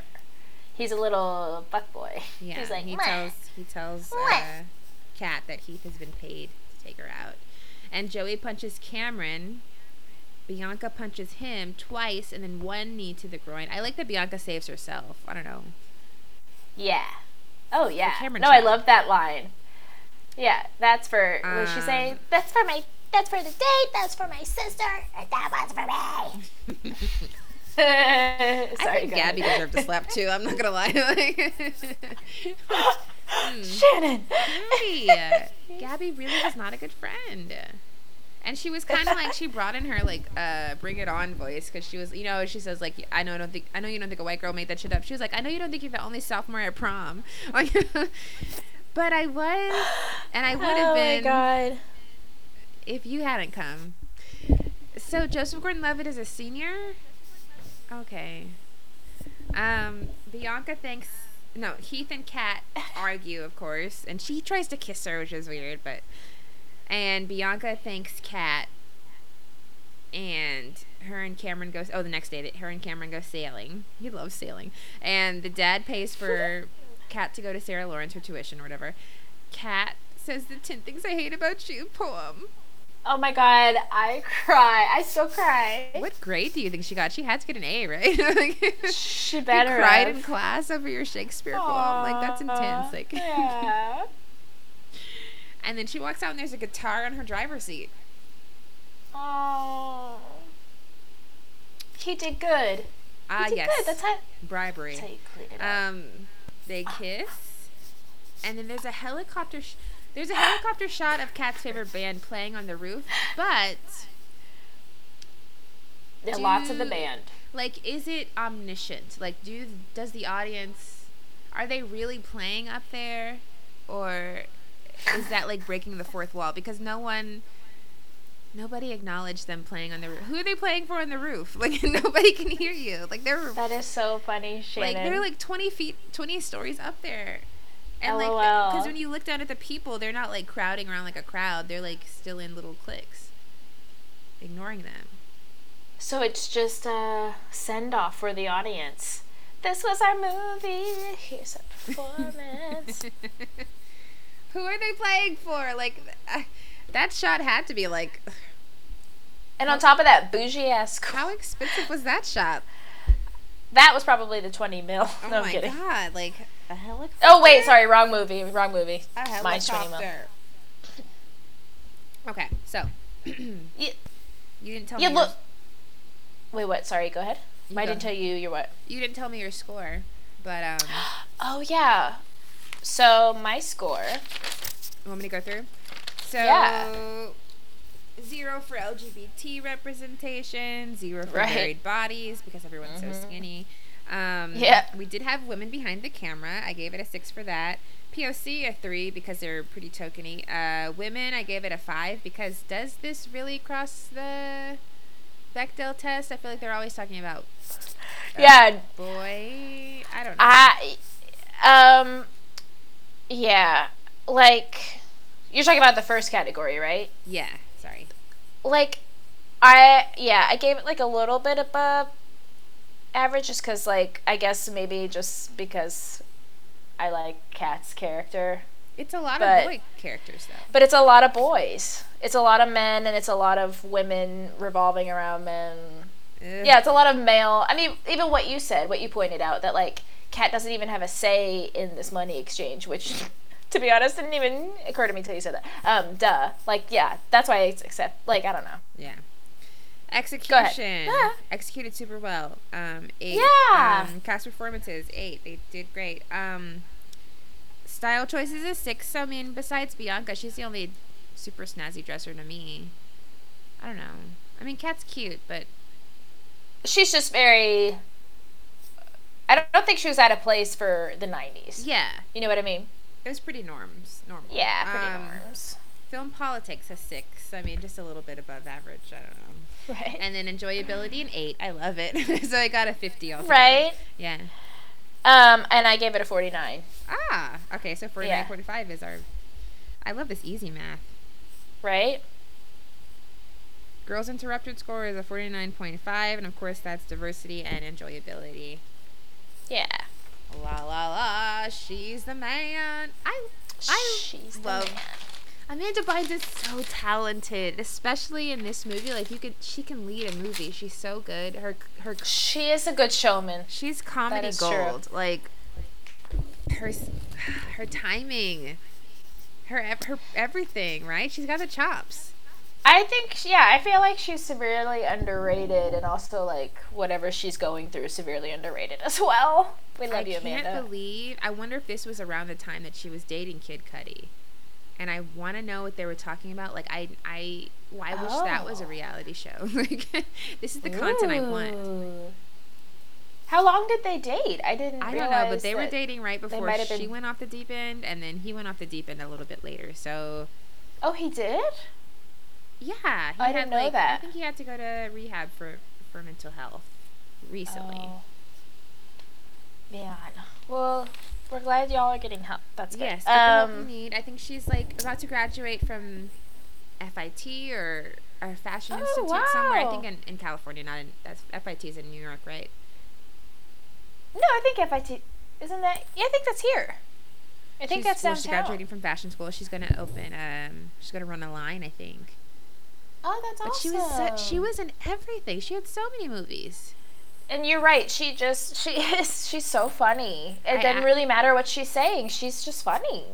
He's a little fuck boy. Yeah, he's like, he "Meh." tells he tells uh, Kat that Heath has been paid to take her out, and Joey punches Cameron. Bianca punches him twice, and then one knee to the groin. I like that Bianca saves herself. I don't know. Yeah. Oh yeah. No, I love that line. Yeah, that's for. what did she say? Um, That's for my. That's for the date. That's for my sister. And that one's for me. Sorry, I think Gabby ahead. deserved a slap too. I'm not gonna lie. Like, Shannon. Gabby, Gabby really was not a good friend. And she was kind of like she brought in her like uh bring it on voice because she was you know she says like I know I don't think I know you don't think a white girl made that shit up. She was like I know you don't think you're the only sophomore at prom, but I was, and I would have oh been my god. if you hadn't come. So Joseph Gordon-Levitt is a senior. Okay. Um, Bianca thinks no. Heath and Kat argue, of course, and she tries to kiss her, which is weird, but and Bianca thanks Kat, and her and Cameron goes. Oh, the next day, that her and Cameron go sailing. He loves sailing, and the dad pays for Kat to go to Sarah Lawrence for tuition or whatever. Kat says the ten things I hate about you poem. Oh my god, I cry. I still cry. What grade do you think she got? She had to get an A, right? like, She you better cried have. in class over your Shakespeare poem. Like that's intense. Like, yeah. And then she walks out and there's a guitar on her driver's seat. Oh. He did good. Ah, did yes, good. That's how, bribery. that's how you clean it up. Um, they kiss, and then there's a helicopter. Sh- there's a helicopter shot of Kat's favorite band playing on the roof, but There are lots of the band. like, is it omniscient? Like, do does the audience are they really playing up there, or is that like breaking the fourth wall? Because no one. Nobody acknowledged them playing on the roof. Who are they playing for on the roof? Like nobody can hear you. Like they're That is so funny, Shannon. like they're like 20 feet 20 stories up there and like LOL. because when you look down at the people they're not like crowding around like a crowd they're like still in little cliques ignoring them So it's just a send off for the audience. This was our movie. Here's a performance. who are they playing for like uh, that shot had to be like and on top of that, bougie ass. how expensive was that shot That was probably the 20 mil. oh no, I'm my kidding. god like a helicopter Oh, wait, sorry. Wrong movie. Wrong movie. a Mine's 20 mil. okay so You, you didn't tell you me look. your, Wait, what? Sorry, go ahead. You I go didn't tell you your what. you didn't tell me your score but um Oh, yeah. So my score You Want me to go through? So Yeah. zero for LGBT representation, zero for Right. married bodies because everyone's so skinny. Um, Yeah. We did have women behind the camera. I gave it a six for that. POC a three because they're pretty tokeny. Uh, women, I gave it a five because does this really cross the Bechdel test? I feel like they're always talking about a Yeah. boy. I don't know. I um yeah. Like you're talking about the first category, right? yeah. Sorry. Like I yeah, I gave it like a little bit above average just cuz like I guess maybe just because I like Kat's character. It's a lot But- of boy characters though. But it's a lot of boys. It's a lot of men and it's a lot of women revolving around men. Ugh. Yeah, it's a lot of male. I mean, even what you said, what you pointed out, that like Kat doesn't even have a say in this money exchange, which, to be honest, didn't even occur to me till you said that. Um, duh. Like, yeah, that's why I accept. Like, I don't know. Yeah. Execution. Yeah. Executed super well. Um, eight. Yeah. Um, cast performances, eight. They did great. Um, style choices is six. So, I mean, besides Bianca, she's the only super snazzy dresser to me. I don't know. I mean, Kat's cute, but She's just very. I don't, think she was at a place for the '90s. yeah, You know what I mean? it was pretty norms, normal. Yeah, pretty Um, norms. Film politics a six. I mean, just a little bit above average. I don't know. Right. And then enjoyability an eight. I love it. so I got a fifty. Altogether. right. Yeah. Um, and I gave it a 49. Ah, okay. So 49, Yeah. 45 is our. I love this easy math. Right. Girls Interrupted score is a 49.5, and of course that's diversity and enjoyability. Yeah. La la la, she's the man. I I She's love man. Amanda Bynes is so talented, especially in this movie. Like you could, she can lead a movie. She's so good. Her her She is a good showman. she's comedy is true. gold. Like her her timing, her her everything. Right? She's got the chops. I think, yeah, I feel like she's severely underrated, and also like whatever she's going through, severely underrated as well. We love I you, can't believe. I wonder if this was around the time that she was dating Kid Cudi, and I want to know what they were talking about. Like I, I, well, I wish that was a Oh. reality show. like this is the content I want. How long did they date? I didn't. I don't know, but they were dating right before she been- went off the deep end, and then he went off the deep end a little bit later. So Oh, he did. Yeah, he I had didn't know like I think he had to go to rehab for for mental health recently. Oh. Man. Well, we're glad y'all are getting help. That's good. Yes, the help you Um, need. I think she's like about to graduate from FIT or a fashion Oh, institute somewhere. I think in, in California, not in that's FIT is in New York, right? no, I think FIT isn't that. Yeah, I think that's here. I think she's, that's well, downtown. she's graduating from fashion school. She's gonna open. Um, she's gonna run a line, I think. Oh, that's But awesome. she was so, she was in everything. She had so many movies. And you're right. She just she is she's so funny. It I- doesn't I- really matter what she's saying. She's just funny.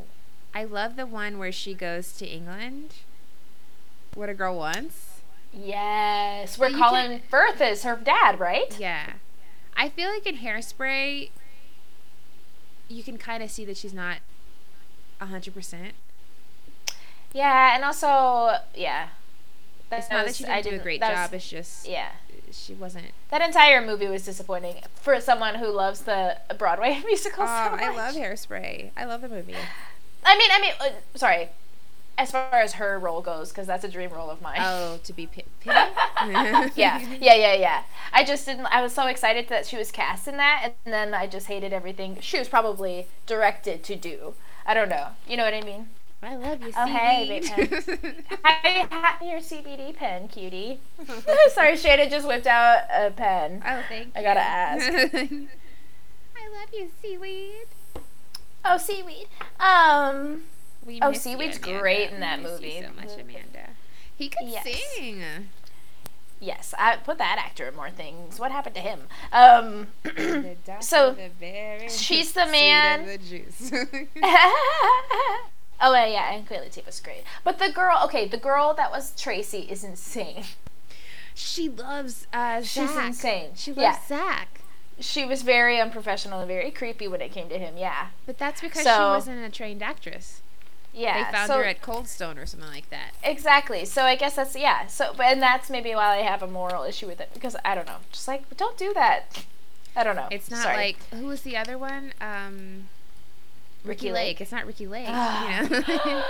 I love the one where she goes to England. What a girl wants. Yes, we're you Colin Firth is her dad, right? Yeah. I feel like in Hairspray, you can kind of see that she's not a hundred percent. Yeah, and also yeah. It's not that she I didn't do a great that was- job. It's just yeah, she wasn't. that entire movie was disappointing for someone who loves the Broadway musical Oh, so I love Hairspray. I love the movie. I mean, I mean, uh, sorry. As far as her role goes, because that's a dream role of mine. Oh, to be pi- Pity? yeah, yeah, yeah, yeah. I just didn't. I was so excited that she was cast in that, and then I just hated everything she was probably directed to do. I don't know. You know what I mean? I love you, Oh, hey, seaweed. Hi, hi, your CBD pen, cutie. Sorry, Shada just whipped out a pen. oh, thank you. I you. gotta ask. I love you, seaweed. Oh, seaweed. Um. We Oh, miss you, Seaweed's great in We that miss you movie. so much, Amanda. He could Yes. sing. Yes, I put that actor in more things. What happened to him? Um. So, the she's the man. of the juice. Oh yeah, yeah, and Queen Latifah's great. But the girl, okay, the girl that was Tracy is insane. she loves uh, She's Zac. insane. She loves Yeah. Zac. She was very unprofessional and very creepy when it came to him. Yeah. But that's because she wasn't a trained actress. Yeah. They found so, her at Cold Stone or something like that. Exactly. So I guess that's yeah. So and that's maybe why I have a moral issue with it because I don't know. Just like don't do that. I don't know. It's not Sorry. like who was the other one? Um, Ricki Ricki Lake. Lake. It's not Ricki Lake. Ah. you know? Ricki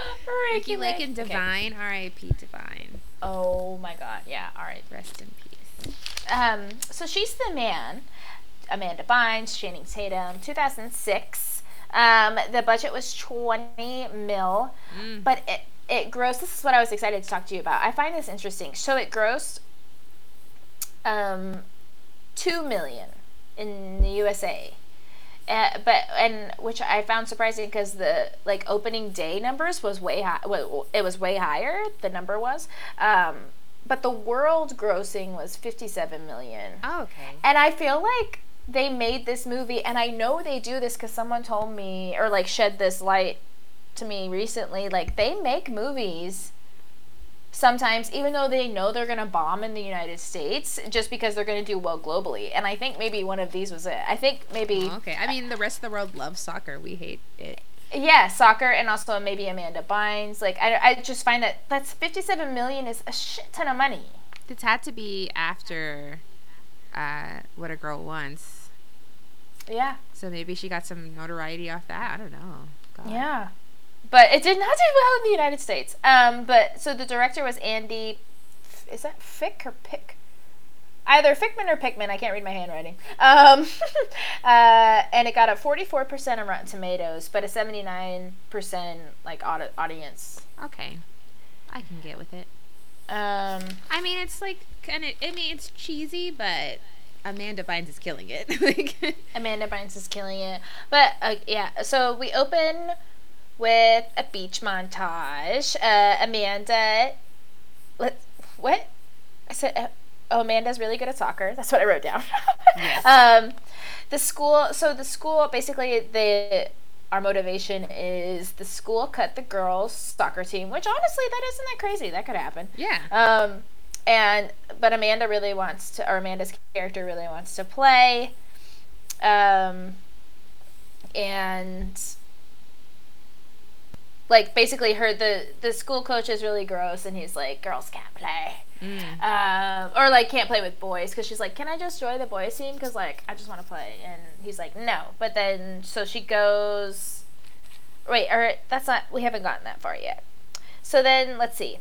Ricki Lake Lake. and Okay. Divine. R.I.P. Divine. Oh my god. Yeah. All right. Rest in peace. Um. So she's the man. Amanda Bynes, Channing Tatum, 2006. Um. The budget was 20 mil. Mm. but it it grossed. This is what I was excited to talk to you about. I find this interesting. So it grossed um, two million in the USA, uh, but and which I found surprising because the like opening day numbers was way high. Well, it was way higher. The number was, um, but the world grossing was fifty seven million. Oh, okay. And I feel like they made this movie, and I know they do this because someone told me, or like shed this light to me recently. Like, they make movies sometimes, even though they know they're going to bomb in the United States, just because they're going to do well globally. And I think maybe one of these was it. I think maybe, Oh, okay. I mean, the rest of the world loves soccer. We hate it. yeah, soccer, and also maybe Amanda Bynes. Like, I, I just find that that's 57 million is a shit ton of money. This had to be after uh, What a Girl Wants. Yeah. So maybe she got some notoriety off that. I don't know. God. Yeah. But it did not do well in the United States. Um, but so the director was Andy. Is that Fick or Pick? Either Fickman or Pickman. I can't read my handwriting. Um, uh, and it got a 44% on Rotten Tomatoes, but a 79% like audi- audience. Okay. I can get with it. Um, I mean, it's like kind of. I mean, it's cheesy, but Amanda Bynes is killing it. Amanda Bynes is killing it. But uh, yeah, so we open with a beach montage. Uh, Amanda, let what? I said, uh, oh, Amanda's really good at soccer. That's what I wrote down. Yes. um, the school. So the school basically the our motivation is the school cut the girls soccer team, which honestly that isn't that crazy. That could happen. yeah. Um, and but Amanda really wants to, or Amanda's character really wants to play. Um, and like basically her the the school coach is really gross, and he's like, girls can't play. Mm. Um, or like can't play with boys because she's like, can I just join the boys team? Because like I just want to play, and he's like, no. But then so she goes. Wait, or that's not. We haven't gotten that far yet. So then let's see.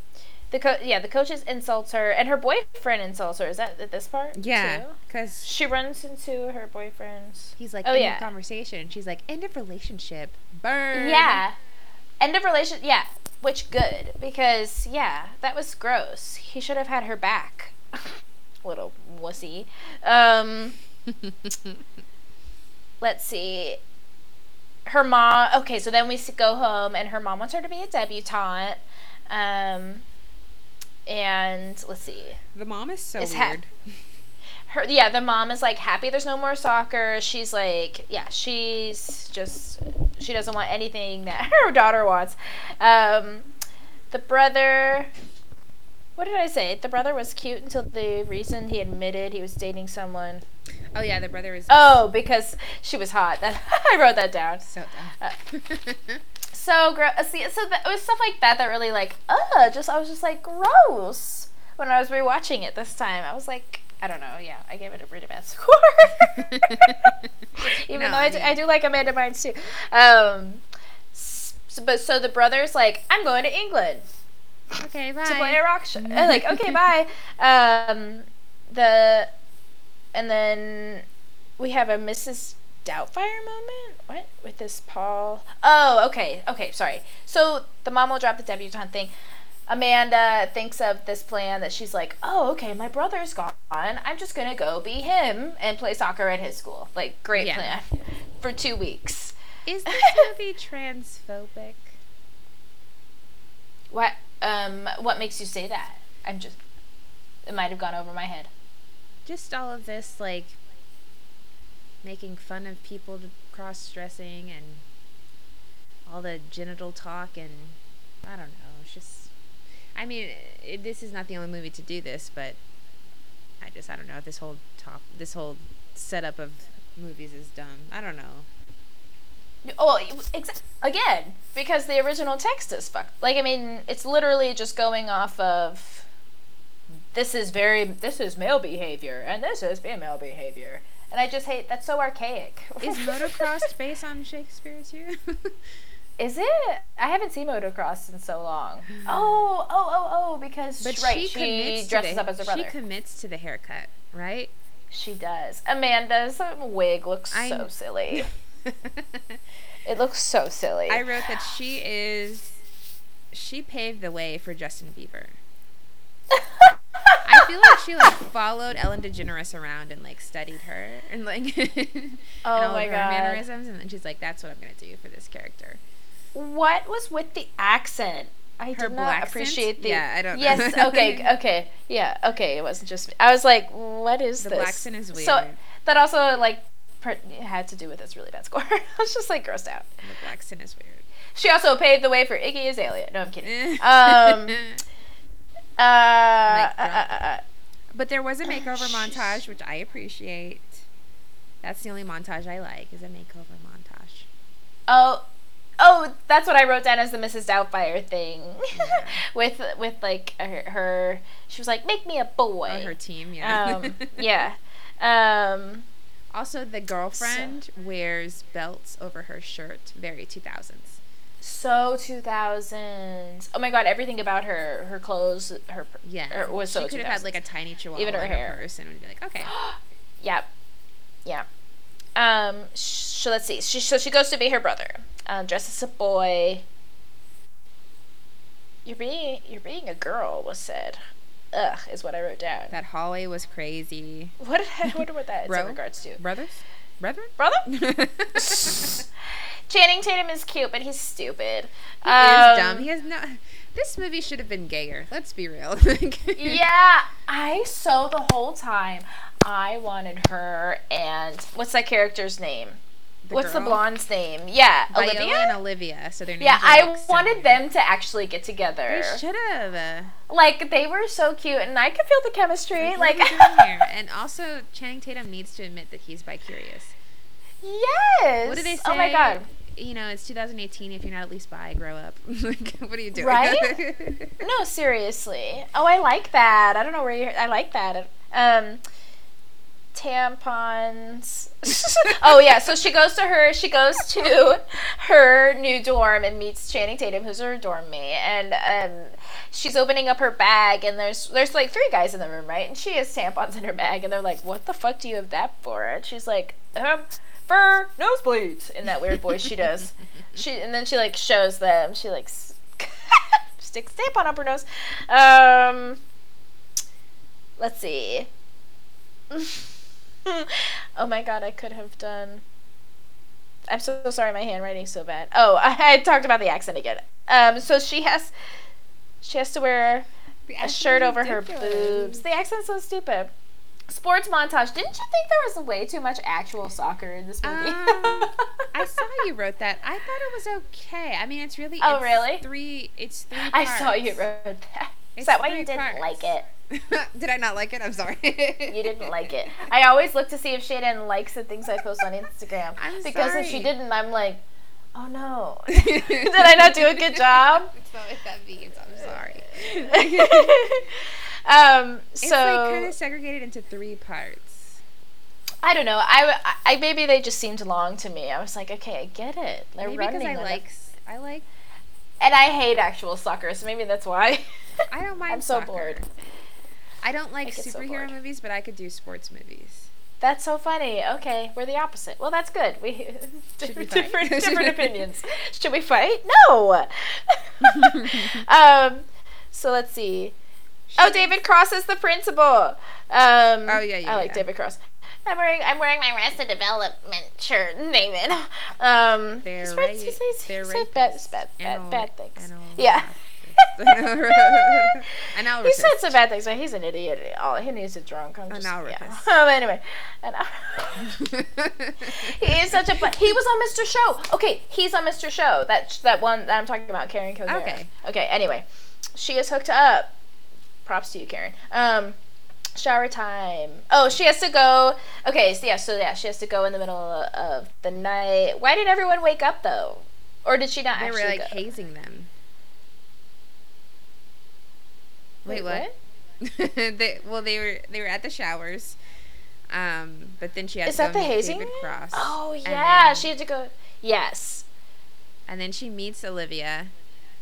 The co- yeah, the coaches insults her, and her boyfriend insults her. Is that at this part? Yeah. Because She runs into her boyfriend's. he's like, Oh, yeah. conversation. She's like, end of relationship. Burn. Yeah. End of relation. Yeah. Which good because yeah, that was gross. He should have had her back. Little wussy. Um. let's see. Her mom. Okay, so then we go home, and her mom wants her to be a debutante. Um. And let's see. the mom is so Is ha- weird. her yeah the mom is like happy there's no more soccer. She's like yeah she's just she doesn't want anything that her daughter wants. Um the brother what did i say? The brother was cute until the reason he admitted he was dating someone. Oh yeah, the brother is oh because she was hot. That i wrote that down. So Uh, so gross see so that, it was stuff like that that really like uh just i was just like gross when i was rewatching it this time. I was like i don't know yeah i gave it a pretty bad score even No, though I I do, I do like amanda bynes too um so, but so the brother's like i'm going to england okay, bye. to play a rock show. Like, okay, bye. Um, the and then we have a Mrs. Doubtfire moment. What with this Paul? Oh, okay, okay, sorry. So the mom will drop the debutante thing. Amanda thinks of this plan that she's like, oh, okay, my brother's gone. I'm just gonna go be him and play soccer at his school. Like, great Yeah. plan for two weeks. Is this movie transphobic? What? Um, what makes you say that? I'm just. It might have gone over my head. Just all of this, like, making fun of people cross dressing and all the genital talk and I don't know. It's just. I mean, it, this is not the only movie to do this, but I just I don't know. This whole top, this whole setup of movies is dumb. I don't know. Oh, ex- again, because the original text is fucked. Like, I mean, it's literally just going off of this is very this is male behavior and this is female behavior, and I just hate that's so archaic. Is motocross based on Shakespeare too? Is it? I haven't seen motocross in so long. Oh, oh, oh, oh! Because but right, she, she, commits dresses to the, up as her brother. She commits to the haircut, right? She does. Amanda's wig looks I- so silly. It looks so silly. I wrote that she is. She paved the way for Justin Bieber. I feel like she like followed Ellen DeGeneres around and like studied her and like and Oh all my of her God. mannerisms, and then she's like, "That's what I'm gonna do for this character." What was with the accent? I Her did not blaccent? appreciate the. Yeah, I don't know. Yes. Okay. Okay. Yeah. Okay. It wasn't just me. I was like, what is The this? blaccent is So that also like per- had to do with this really bad score. I was just like grossed out. The accent is weird. She also paved the way for Iggy Azalea. No, I'm kidding. Um, uh, uh, uh, uh, uh, but there was a makeover montage, which I appreciate. That's the only montage I like is a makeover montage. Oh, oh, that's what I wrote down as the Mrs. Doubtfire thing, Yeah. with with like her, her. She was like, "Make me a boy." Oh, her team, yeah. Um, yeah. Um, Also, the girlfriend wears belts over her shirt. Very 2000s. so 2000s. Oh my god, everything about her, her clothes, her Yeah. er, was so she could have had like a tiny chihuahua Even her hair. purse and would be like, okay. Yep. Yeah. Um. So let's see. She so she goes to be her brother. Um, dressed as a boy. You're being you're being a girl was said. Ugh, is what I wrote down. That hallway was crazy. What did I wonder what that is in regards to? Brothers? Brethren? Brother? Channing Tatum is cute, but he's stupid. He is Um, dumb. He has no. This movie should have been gayer. Let's be real. yeah, I so the whole time I wanted her and what's that character's name? The what's the blonde's name? Yeah, Viola Olivia. and Olivia. So their names Yeah, I like, wanted similar. them to actually get together. They should have. Like they were so cute, and I could feel the chemistry. Like, What are we doing here? And also, Channing Tatum needs to admit that he's bi-curious. yes. What do they say? Oh my god. You know, it's 2018. If you're not at least bi, grow up. like, what are you doing? Right? No, seriously. Oh, I like that. I don't know where you. I like that. Um, tampons. oh yeah. So she goes to her. She goes to her new dorm and meets Channing Tatum, who's her dorm mate, and um, she's opening up her bag, and there's there's like three guys in the room, right? And she has tampons in her bag, and they're like, "What the fuck do you have that for?" And she's like, um, for nosebleeds, in that weird voice she does. She and then she like shows them. She like sticks tampon up her nose. Um, let's see. oh my god, I could have done. I'm so sorry, my handwriting's so bad. Oh, I, I talked about the accent again. Um, so she has, she has to wear a shirt over her boobs. The accent's so stupid. Sports montage. Didn't you think there was way too much actual soccer in this movie? Um, I saw you wrote that. I thought it was okay. I mean, it's really. Oh, it's really? Three. It's three. I saw you wrote that. Is It's that why you didn't parts. like it? Did I not like it? I'm sorry. You didn't like it. I always look to see if Shannon likes the things I post on Instagram. I'm because if she didn't, I'm like, oh no. Did I not do a good job? That's not what that means. I'm sorry. um, It's so like kind of segregated into three parts. I don't know. I, I maybe they just seemed long to me. I was like, okay, I get it. They're Maybe running because I like. I like. and I hate actual soccer, so maybe that's why. I don't mind. I'm so soccer. bored. I don't like I get so superhero movies, but I could do sports movies. That's so funny. Okay, we're the opposite. Well, that's good. We Should we different different, opinions. Should we fight? No. um. So let's see. Oh, David Cross is the principal. Um, Oh, yeah, yeah, I like yeah. David Cross. I'm wearing I'm wearing my Arrested Development shirt, David. Um, They're right- bad, bad, bad, bad things. Yeah. An He said some bad things, but he's an idiot. Oh, he needs a drunk. I'm An just, Al yeah. Um, anyway, an he is such a. He was on Mr. Show. Okay, he's on Mr. Show. That that one that I'm talking about, Karen Kilgariff. Okay. Okay. Anyway, she is hooked up. Props to you, Karen. Um, shower time. Oh, she has to go. Okay, so yeah, so yeah, she has to go in the middle of the night. Why did everyone wake up though? Or did she not They actually were like go? hazing them. Wait, what? they, well, they were they were at the showers, um, but then she had Is to that go the hazing? David Cross. Oh yeah, then- she had to go. Yes. And then she meets Olivia,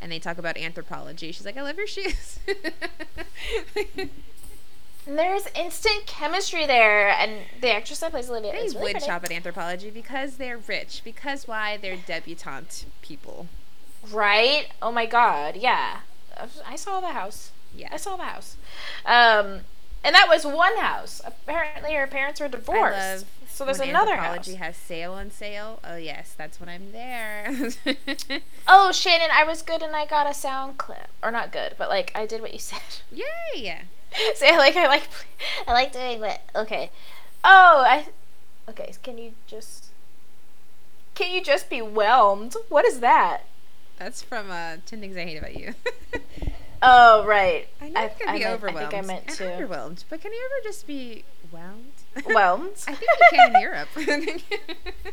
and they talk about Anthropologie. She's like, "I love your shoes." And there's instant chemistry there, and the actress that plays Olivia they really would pretty. shop at Anthropologie because they're rich. Because why? They're debutante people. Right? Oh my god, yeah. I saw the house. Yeah. I saw the house. Um, and that was one house. Apparently, her parents were divorced. So there's when another house. has sale on sale. Oh yes, that's when I'm there. Oh, Shannon, I was good and I got a sound clip. Or not good, but like I did what you said. Yay! so I like I like I like doing that. Okay. Oh, I. Okay, can you just? Can you just be whelmed? What is that? That's from uh, Ten Things I Hate About You. Oh right. I know you can be meant- overwhelmed. I think I meant to. Overwhelmed, but can you ever just be whelmed? Whelmed. I think you can in Europe.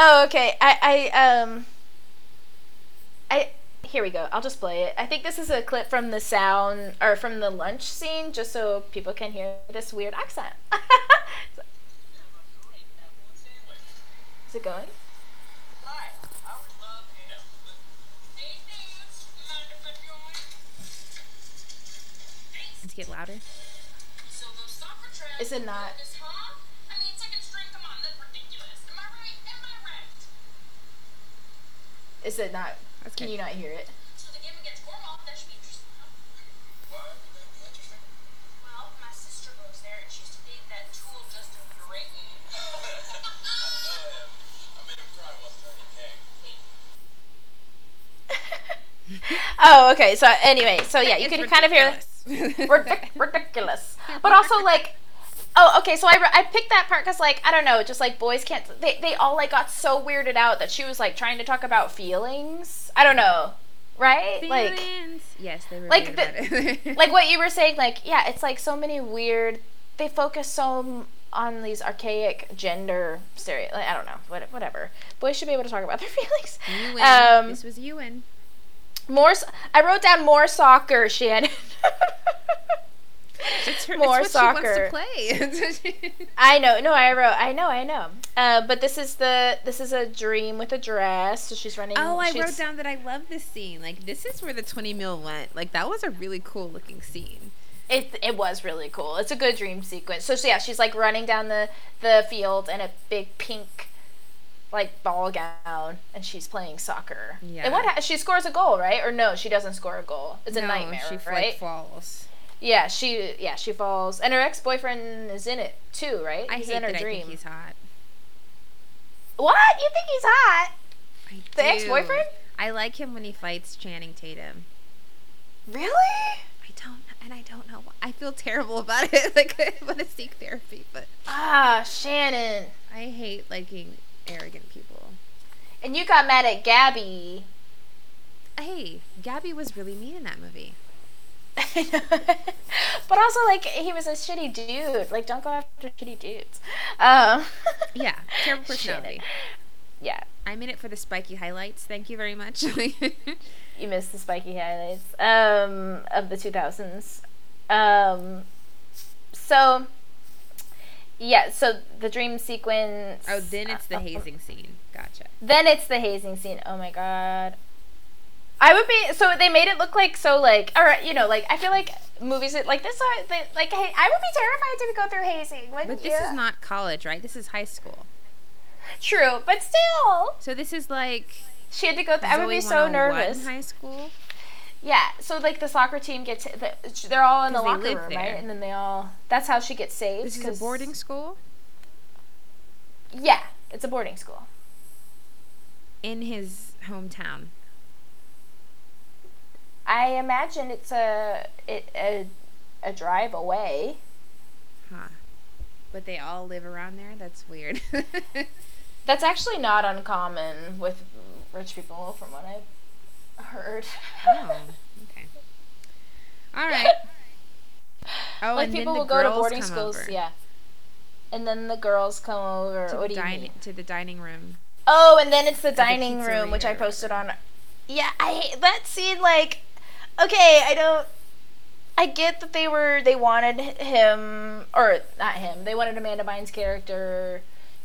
Oh, okay. I, I, um, I. Here we go. I'll just play it. I think this is a clip from the sound or from the lunch scene, just so people can hear this weird accent. is it going? I right? Am I right? Is it not? That's Can good. you not hear it? So the game against Cornwall, that should be interesting. Why would that be interesting? Well, my sister goes there, and she used to date that tool Justin Drayton. I made him cry once during the. Oh, okay. So anyway, so yeah, you It's can kind of hear ridiculous. ridic- ridiculous, but also like. Oh, okay. So I, re- I picked that part because like I don't know, just like boys can't. They they all like got so weirded out that she was like trying to talk about feelings. I don't know, right? Like Feelings. yes, they were like like the- about it. like what you were saying. Like yeah, it's like so many weird. They focus so m- on these archaic gender stereo. Like, I don't know. What, whatever. Boys should be able to talk about their feelings. you win. Um, this was you win. More. I wrote down more soccer, Shannon. It's her, more soccer. she wants to play. I know. No, I wrote. I know. I know. Uh, but this is the. This is a dream with a dress. So she's running. oh, I she's- wrote down that I love this scene. Like this is where the 20 mil went. Like that was a really cool looking scene. It, it was really cool. It's a good dream sequence. So, so yeah, she's like running down the the field in a big pink, like ball gown, and she's playing soccer. Yeah. And what ha- she scores a goal, right? Or no, she doesn't score a goal. It's a No, nightmare, she right? like falls. Yeah, she yeah she falls, and her ex boyfriend is in it too, right? I he's hate in her that I dream. think he's hot. what you think he's hot? I The ex-boyfriend? I like him when he fights Channing Tatum. Really? I don't, and I don't know. Why. I feel terrible about it. Like I want to seek therapy, but Ah, Shannon. I hate liking arrogant people. And you got mad at Gabby. Hey, Gabby was really mean in that movie. but also, like, he was a shitty dude. Like, don't go after shitty dudes. Um, Yeah, terrible personality. Yeah, I'm in it for the spiky highlights. Thank you very much. you missed the spiky highlights um, of the 2000s. Um, so, yeah, so the dream sequence. oh, then it's the uh, hazing scene. Gotcha. Then it's the hazing scene. Oh my god. I would be so they made it look like so like all right you know like I feel like movies that like this are like hey I would be terrified to go through hazing. But this you? is not college, right? This is high school. true, but still So this is like she had to go. Th- I would be so 101 nervous. High school. Yeah, so like the soccer team gets the, they're all in the locker room, right? And then they all that's how she gets saved. This is 'cause- a boarding school Yeah, it's a boarding school. in his hometown. I imagine it's a it, a a drive away. Huh. But they all live around there? That's weird. That's actually not uncommon with rich people, from what I've heard. oh, okay. All right. Oh, like and then people the will go to boarding schools, over yeah. And then the girls come over. To what the do you dining mean? to the dining room. Oh, and then it's the the dining room, which I posted on. Yeah, I hate that scene. Like, okay, I don't. I get that they were they wanted him or not him. They wanted Amanda Bynes' character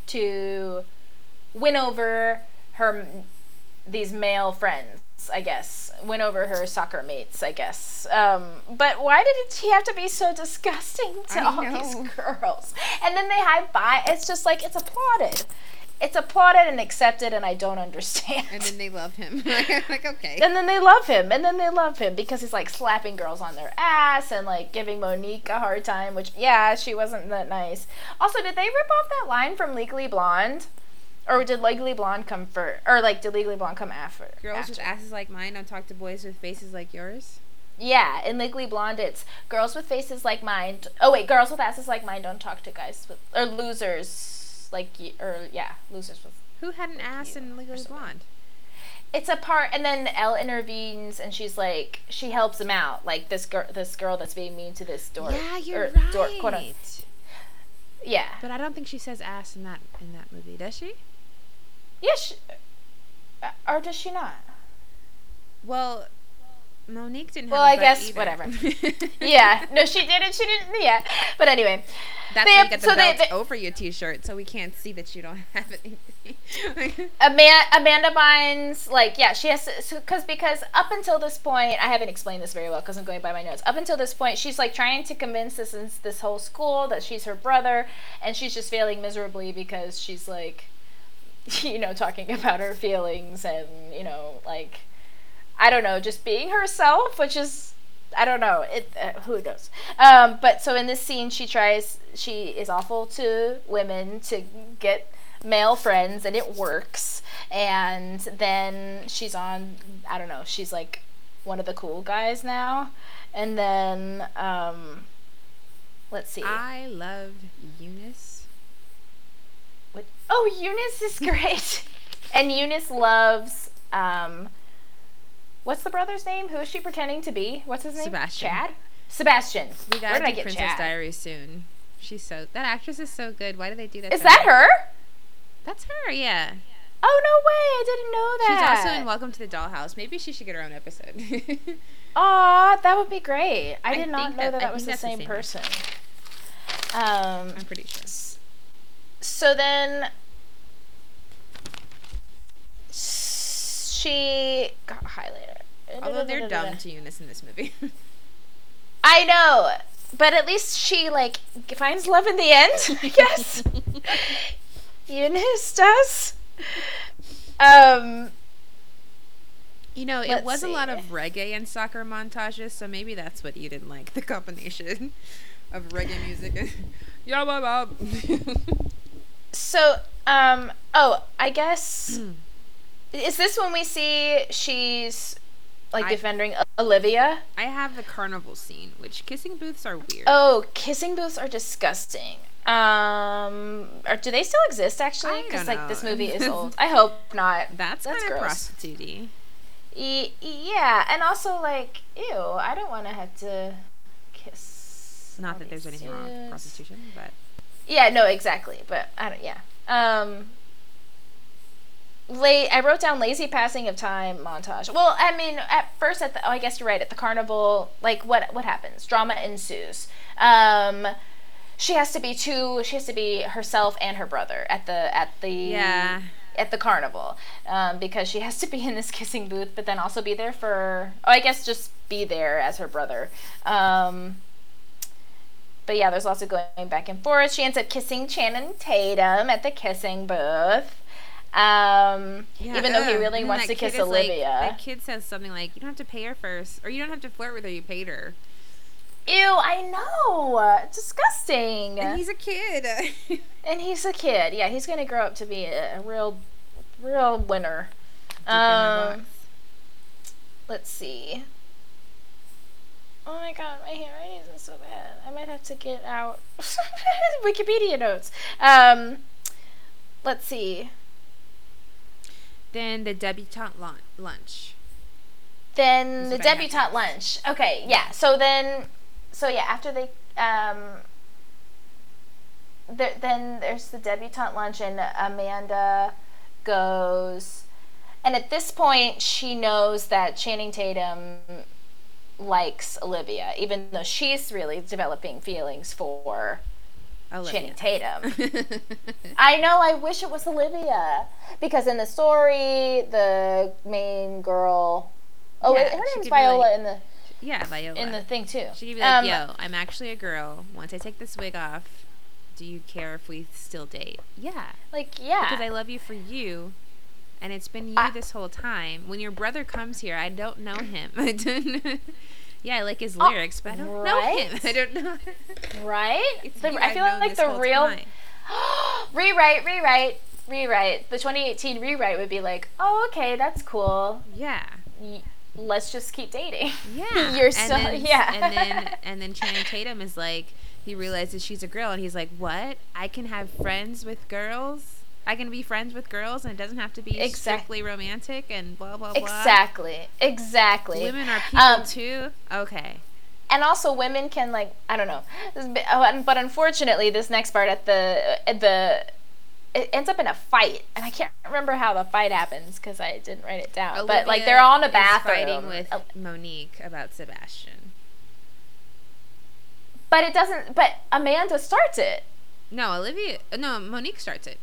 to win over her these male friends. I guess win over her soccer mates. I guess. Um, but why did he have to be so disgusting to I all know. these girls? And then they high five. It's just like it's applauded. It's applauded and accepted, and I don't understand. And then they love him. like okay. And then they love him, and then they love him because he's like slapping girls on their ass and like giving Monique a hard time, which yeah, she wasn't that nice. Also, did they rip off that line from Legally Blonde, or did Legally Blonde come first, or like did Legally Blonde come after? Girls with asses like mine don't talk to boys with faces like yours. Yeah, in Legally Blonde, it's girls with faces like mine. Oh wait, girls with asses like mine don't talk to guys with or losers like or yeah, losers with Who had an ass in Legally. Blonde? it's a part and then Elle intervenes and she's like she helps him out like this girl this girl that's being mean to this dork yeah, you're or right. dork, quote unquote. yeah But I don't think she says ass in that in that movie, does she? yeah she, uh, or does she not Well, Monique didn't. Well, I guess either. whatever. yeah no she didn't she didn't yeah but anyway That's They why you get the so belt they- over your t-shirt, so we can't see that you don't have anything. Amanda, Amanda Bynes, like, yeah, she has to, because because up until this point, I haven't explained this very well because I'm going by my notes. Up until this point, she's like trying to convince this this whole school that she's her brother, and she's just failing miserably because she's like, you know, talking about her feelings and you know, like, I don't know, just being herself, which is. I don't know. It uh, who knows. Um, but so in this scene, she tries. She is awful to women to get male friends, and it works. And then she's on. I don't know. She's like one of the cool guys now. And then um, let's see. I loved Eunice. What- Oh, Eunice is great. and Eunice loves um what's the brother's name? Who is she pretending to be? What's his name? Sebastian. Chad? Sebastian. We gotta did I get Princess Chad? Diaries soon. She's so that actress is so good. Why do they do that? Is that her? That's her. Yeah. Oh no way! I didn't know that. She's also in Welcome to the Dollhouse. Maybe she should get her own episode. Aw, that would be great. I I did not know that- that that was the that's the same same person. Um, I'm pretty sure. so then she got highlighter. Although they're dumb to Eunice in this movie. I know, but at least she like finds love in the end. I guess Eunice does. Um, You know, it was a lot of reggae and soccer montages, so maybe that's what you didn't like the combination of reggae music and yeah, blah. so um, oh, I guess is this when we see she's like I- defending Olivia? I have the carnival scene, which kissing booths are weird. Oh, kissing booths are disgusting. Um, or do they still exist actually? Because like this movie is old. I hope not. that's that's kind of gross. prostitute E- yeah, and also like, ew, I don't want to have to kiss. Not that there's anything wrong with prostitution, but Yeah, no, exactly, but I don't. Yeah. Um. Late. I wrote down lazy passing of time montage. Well, I mean, at first, at the oh, I guess you're right. At the carnival, like what what happens? Drama ensues. Um. She has to be two. She has to be herself and her brother at the at the Yeah. at the carnival um, because she has to be in this kissing booth, but then also be there for. Oh, I guess just be there as her brother. Um, but yeah, there's lots of going back and forth. She ends up kissing Channing Tatum at the kissing booth. Um, even though he really And wants to kiss is like- Olivia. that kid says something like, "You don't have to pay her first, or you don't have to flirt with her. You paid her." Ew, I know. Disgusting. And he's a kid. And he's a kid. Yeah, he's gonna grow up to be a, a real, real winner. Dick in a Um, let's see. Oh my god, my handwriting is so bad. I might have to get out Wikipedia notes. Um, let's see. Then the debutante lun- lunch. Then the debutante lunch. Okay, yeah. So then, so yeah, after they um, there, then there's the debutante lunch, and Amanda goes. And at this point, she knows that Channing Tatum likes Olivia, even though she's really developing feelings for Channing Tatum. I know. I wish it was Olivia because in the story, the main girl. Oh, Yeah, her name's Viola like- in the yeah, Viola. in the thing too. She could be like, Um, "Yo, I'm actually a girl. Once I take this wig off, do you care if we still date?" Yeah, like yeah, because I love you for you, and it's been you I- this whole time. When your brother comes here, I don't know him. Yeah, I like his Oh, lyrics, but I don't know him. right? I don't know. right? It's The- I feel like the real rewrite, rewrite, rewrite. The 2018 rewrite would be like, oh, okay, that's cool. Yeah. Y- Let's just keep dating. Yeah. You're and still then, yeah. And then and then Channing Tatum is like he realizes she's a girl and he's like, "What? I can have friends with girls? I can be friends with girls and it doesn't have to be Exact- strictly romantic and blah blah blah." exactly, exactly. Women are people Um, too. Okay. and also women can like I don't know, This is bi- oh, but unfortunately, this next part at the at the it ends up in a fight, and I can't remember how the fight happens because I didn't write it down. but like they're all in a bathroom, fighting with Monique about Sebastian. but it doesn't. But Amanda starts it. No, Olivia. No, Monique starts it.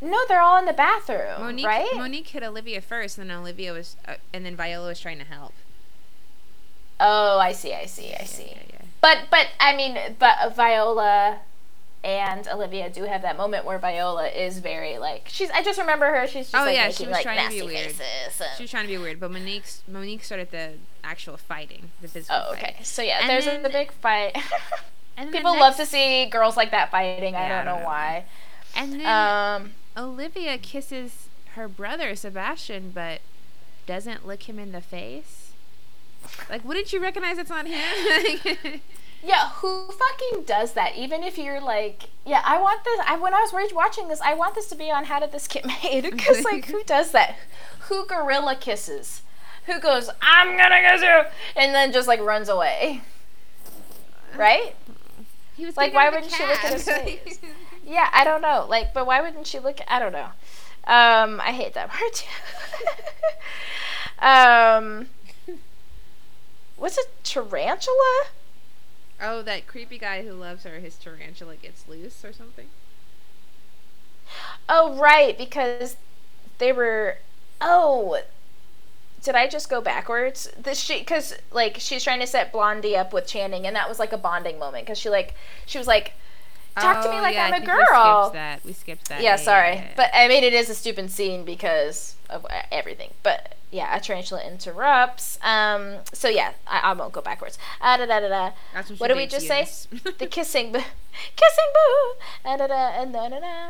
No, they're all in the bathroom, Monique. right? Monique hit Olivia first, and then Olivia was, uh, and then Viola was trying to help. Oh, I see, I see, I see. Yeah, yeah. But but I mean, but Viola and Olivia do have that moment where Viola is very like she's. I just remember her. She's just Oh, like yeah, making she was like trying to be weird. faces. and- She was trying to be weird, but Monique's Monique started the actual fighting, the physical oh, okay. fight. So yeah, And there's then- a, the big fight. And People the love to see girls like that fighting. I don't I know don't know. why. And then Um, Olivia kisses her brother Sebastian, but doesn't lick him in the face. Like, wouldn't you recognize it's not him? yeah, who fucking does that? Even if you're like, yeah, I want this. I when I was watching this, I want this to be on How Did This Get Made? Because like, who does that? Who gorilla kisses? Who goes, I'm gonna kiss you, and then just like runs away? Uh, right? he was Like, why wouldn't she look at his face? Yeah, I don't know. Like, but why wouldn't she look? I don't know. Um, I hate that part too. um, what's a tarantula? oh, that creepy guy who loves her, his tarantula gets loose or something. Oh, right, because they were. Oh, did I just go backwards? This she because like she's trying to set Blondie up with Channing, and that was like a bonding moment because she like she was like, talk to me Oh, like yeah, I'm a think We girl. skipped that. We skipped that. Yeah, sorry, yeah, but I mean it is a stupid scene because of everything. But yeah, a tarantula interrupts. Um, so yeah, I, I won't go backwards. Ah, da, da, da, da. That's when What did we just say? The kissing, boo, kissing boo, ah, da, da, and da, da, da.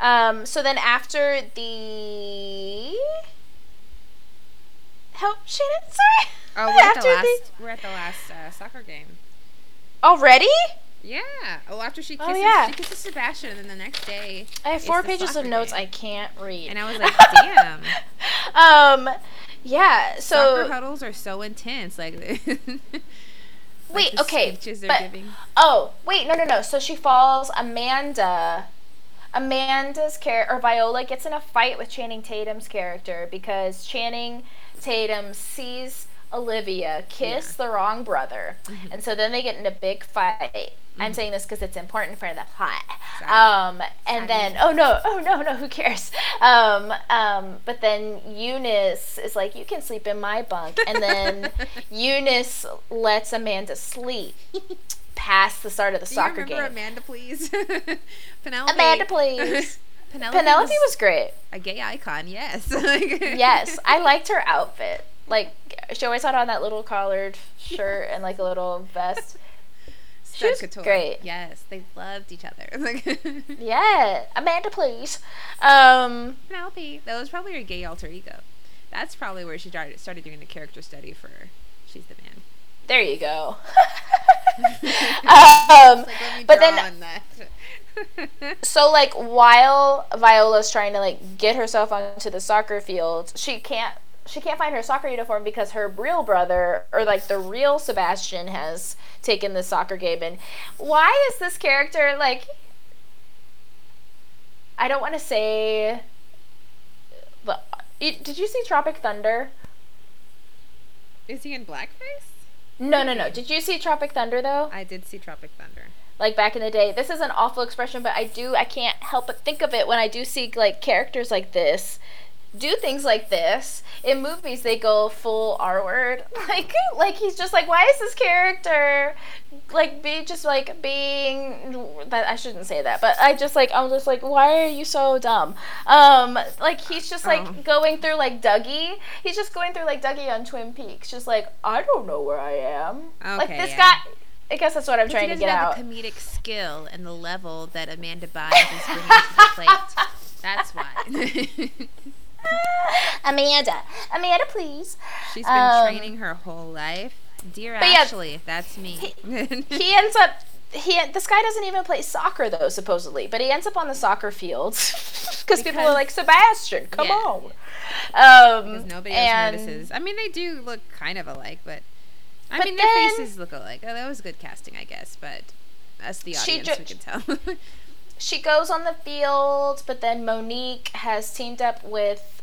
Um, so then after the help, Shannon. Sorry. Oh, we're at the last. We're at the last uh, soccer game. already. Yeah. Oh, after she kisses, Oh, kisses, yeah. she kisses Sebastian, and then the next day. I have four pages of notes game. I can't read. And I was like, damn. um, yeah. So soccer huddles are so intense. Like, like Wait, okay, but- giving. Oh, wait, no, no, no. So she falls. Amanda, Amanda's character, or Viola, gets in a fight with Channing Tatum's character because Channing Tatum sees Olivia kiss the wrong brother, Mm-hmm. and so then they get in a big fight. I'm saying this because it's important for the plot. Um, and Sorry. then, oh no, oh no, no, who cares? Um, um, but then Eunice is like, you can sleep in my bunk, and then Eunice lets Amanda sleep past the start of the Do you soccer remember game. Amanda, please? Penelope. Amanda, please. Penelope, Penelope was great. a gay icon. Yes. Yes, I liked her outfit. Like she always had on that little collared shirt and like a little vest. Stud was couture. great. Yes, they loved each other. Yeah, Amanda, please. Um, Penelope. That was probably her gay alter ego. That's probably where she started started doing the character study for She's the Man. there you go. um, like, but then so like while Viola's trying to like get herself onto the soccer field, she can't she can't find her soccer uniform because her real brother or like the real Sebastian has taken the soccer game and why is this character like I don't want to say the did you see Tropic Thunder? Is he in blackface? No, no, no. Did you see Tropic Thunder though? I did see Tropic Thunder. Like back in the day. This is an awful expression, but I do I can't help but think of it when I do see like characters like this do things like this in movies they go full r word like like he's just like why is this character like be just like being that i shouldn't say that but i just like i'm just like why are you so dumb um like he's just like Oh. going through like dougie he's just going through like dougie on twin peaks just like i don't know where i am like this yeah. guy i guess that's what i'm trying to get have out the comedic skill and the level that Amanda Bynes is bringing to the plate. That's why. amanda amanda please She's been Um, training her whole life. Dear but yeah, Ashley, that's me. he ends up he this guy doesn't even play soccer though supposedly but he ends up on the soccer fields because people are like sebastian come Yeah. on um nobody and else notices. I mean, they do look kind of alike, but I But mean, then- their faces look alike. Oh, that was good casting, I guess. But us, the audience, ju- we can tell. she goes on the field but then monique has teamed up with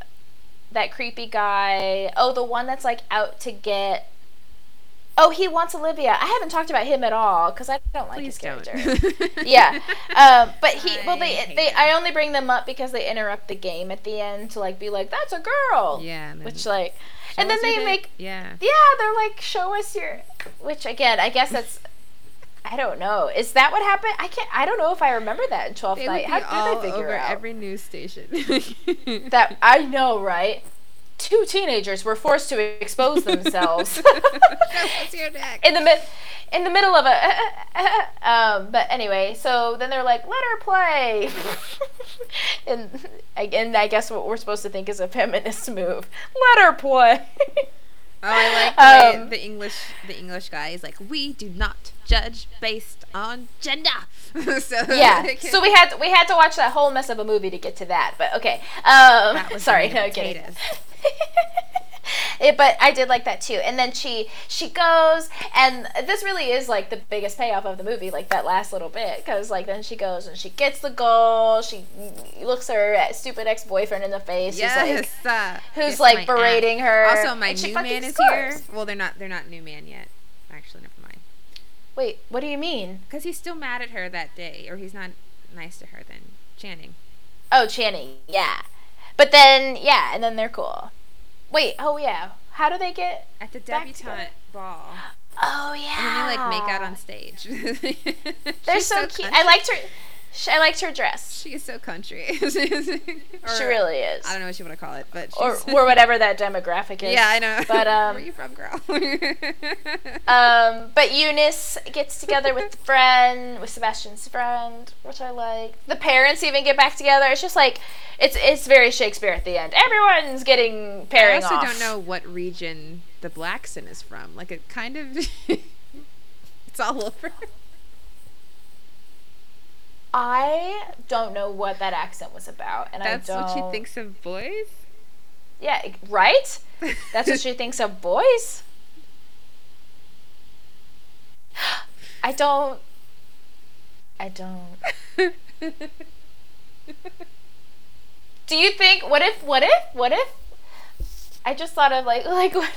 that creepy guy oh the one that's like out to get oh he wants olivia i haven't talked about him at all because i don't like Please his don't. character yeah um, but he well they they him. i only bring them up because they interrupt the game at the end to like be like that's a girl yeah. which like and then they make Yeah. yeah they're like show us your which again i guess that's i don't know. Is that what happened? I can't i don't know if i remember that in 12th They night. how did they figure over out? every news station. that i know right? Two teenagers were forced to expose themselves. Us your dick. in the mid in the middle of a uh, uh, uh, um but anyway so then they're like let her play. And again i guess what we're supposed to think is a feminist move. Let her play Oh, I like the, Um, the English. The English guy is like, we do not judge based on gender. so yeah so we had we had to watch that whole mess of a movie to get to that but okay um That sorry no kidding. it, but I did like that too. And then she she goes, and this really is like the biggest payoff of the movie, like that last little bit, because like then she goes and she gets the goal. She looks her stupid ex boyfriend in the face. Yes. Who's like, uh, who's like berating ass. her. Also, my new man is scores. here. Well, they're not. They're not new man yet. Actually, never mind. Wait, what do you mean? Because he's still mad at her that day, or he's not nice to her. Then Channing. Oh, Channing, yeah. But then yeah, and then they're cool. Wait, oh yeah. How do they get? At the debutante ball. Oh yeah. And then they like make out on stage. They're She's so, cute. I liked her. I liked her dress. She is so country. she really is. I don't know what you want to call it, but or she's- or whatever that demographic is. yeah, I know. But um, where are you from, girl? um, but Eunice gets together with the friend, with Sebastian's friend, which I like. The parents even get back together. It's just like it's it's very Shakespeare at the end. Everyone's getting pairing. I also off. don't know what region the blaccent is from. Like it kind of, it's all over. I don't know what that accent was about, and That's I don't. That's what she thinks of boys. Yeah, right. That's what she thinks of boys. I don't. I don't. Do you think? What if? What if? What if? I just thought of like like. What,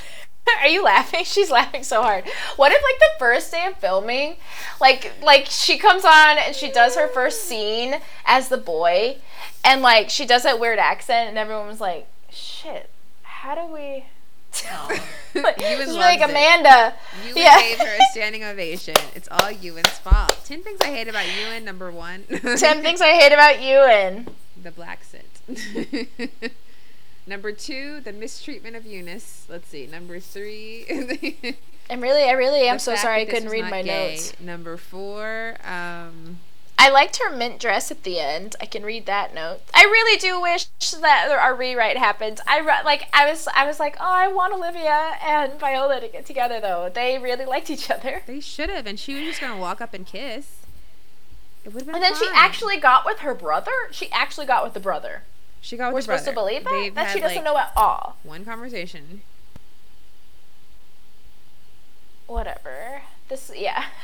are you laughing? She's laughing so hard. What if like the first day of filming, like like she comes on and she does her first scene as the boy, and like she does that weird accent, and everyone was like, "Shit, how do we?" like, Ewan she's like loves it. Amanda. Ewan Yeah. gave her a standing ovation. It's all Ewan's fault. Ten things I hate about Ewan. Number one. Ten things I hate about you and the blaccent. Number two, the mistreatment of Eunice. Let's see. Number three. I'm really, I really am so sorry I couldn't read my gay. notes. Number four, um, I liked her mint dress at the end. I can read that note. I really do wish that our rewrite happened. I re- like I was I was like, "Oh, I want Olivia and Viola to get together though. They really liked each other." they should have, and she was just gonna walk up and kiss. It would have been. And then she actually got with her brother. She actually got with the brother. She got with We're supposed to believe that? They've that she doesn't like, know at all. One conversation. Whatever. This, yeah.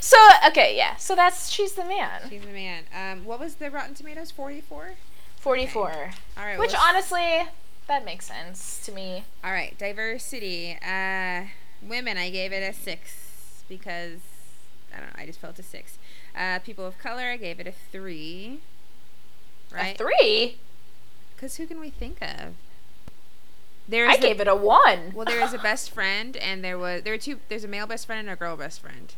So, okay, yeah. So that's, she's the man. She's the man. Um, what was the Rotten Tomatoes? Forty-four. 44. All right. Which well, honestly, that makes sense to me. All right, diversity. Uh, women, I gave it a six because I don't know. I just felt a six. Uh, people of color, I gave it a three. Right? A three? Because who can we think of? There's I a- gave it a one. Well, there is a best friend, and there was there were two. There's a male best friend and a girl best friend.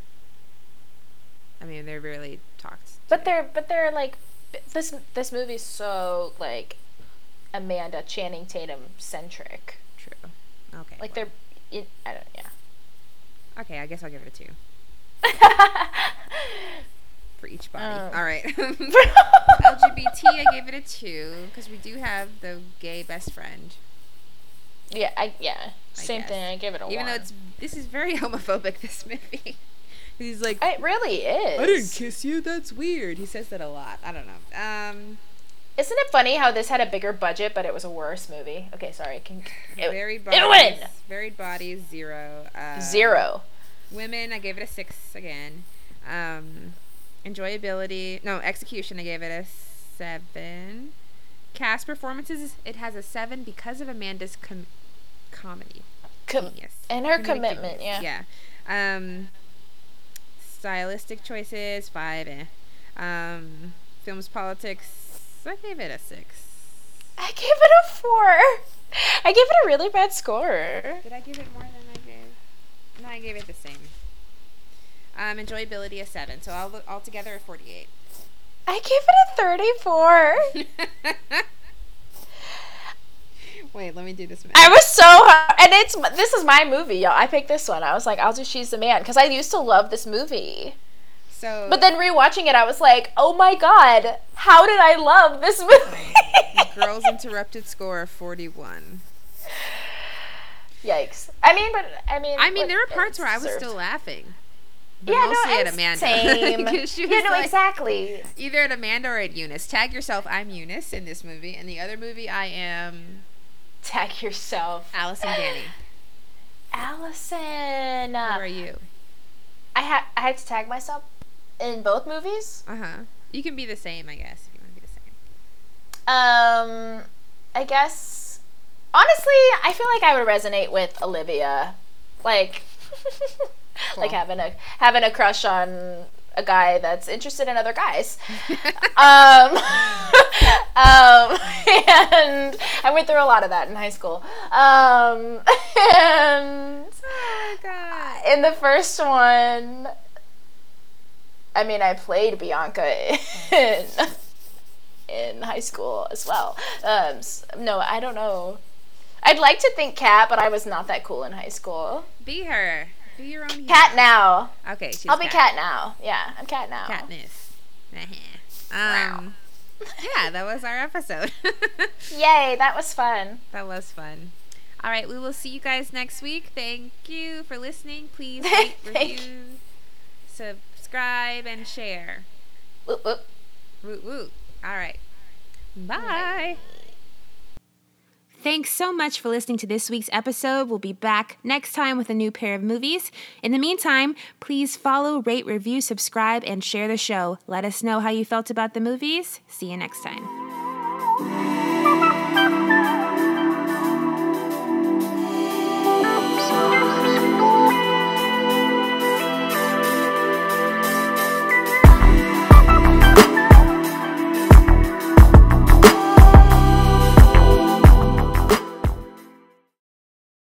I mean, they're really talked. But they're but they're like this this movie's so like Amanda Channing Tatum centric. True. Okay. Like well, they're it, I don't yeah. Okay, I guess I'll give it a two for each body. Um. All right. LGBT, I gave it a two because we do have the gay best friend. yeah, I yeah. I Same guess. thing. I give it a one. Even one. though it's this is very homophobic. This movie. He's like, it really is. I didn't kiss you. That's weird. He says that a lot. I don't know. Um, Isn't it funny how this had a bigger budget, but it was a worse movie? Okay, sorry. Can, it, varied it bodies. win Varied bodies zero. Uh, zero. Women, I gave it a six again. Um, enjoyability, no execution, I gave it a seven. Cast performances, it has a seven because of Amanda's com- comedy. Com- Genius. and her Comedic commitment, genius. yeah. Yeah. Um, stylistic choices, five. Eh. Um, films, politics, I gave it a six. I gave it a four. I gave it a really bad score. Did I give it more than I gave? No, I gave it the same. Um, enjoyability a seven, so all altogether a forty-eight. I gave it a 34. Wait, let me do this. I was so and it's this is my movie, y'all. I picked this one. I was like, I'll do She's the Man because I used to love this movie. So, But then rewatching it, I was like, oh my god, how did I love this movie? Girls Interrupted score forty-one. Yikes! I mean, but I mean, I mean, there were parts where I was deserved. still laughing. But yeah, mostly no, at Amanda. Same. yeah, no, like- exactly. Either at Amanda or at Eunice. Tag yourself. I'm Eunice in this movie. In the other movie, I am Tag yourself, Allison Danny. Allison. Who are you? I had I had to tag myself in both movies. Uh huh. You can be the same, I guess, if you want to be the same. Um, I guess honestly, I feel like I would resonate with Olivia, like, like having a having a crush on a guy that's interested in other guys. um, um, and I went through a lot of that in high school. Um, and Oh in the first one, I mean, I played Bianca in in high school as well. Um, s- no, I don't know. I'd like to think Kat, but I was not that cool in high school. Be her. Be your own hero. Kat now. Okay, she's I'll be Kat now. Yeah, I'm Kat now. Katniss. um, yeah, that was our episode. Yay, that was fun. that was fun. All right, we will see you guys next week. Thank you for listening. Please rate, review, subscribe, and share. Whoop, whoop. Woot woot. All right. Bye. Thanks so much for listening to this week's episode. We'll be back next time with a new pair of movies. In the meantime, please follow, rate, review, subscribe, and share the show. Let us know how you felt about the movies. See you next time.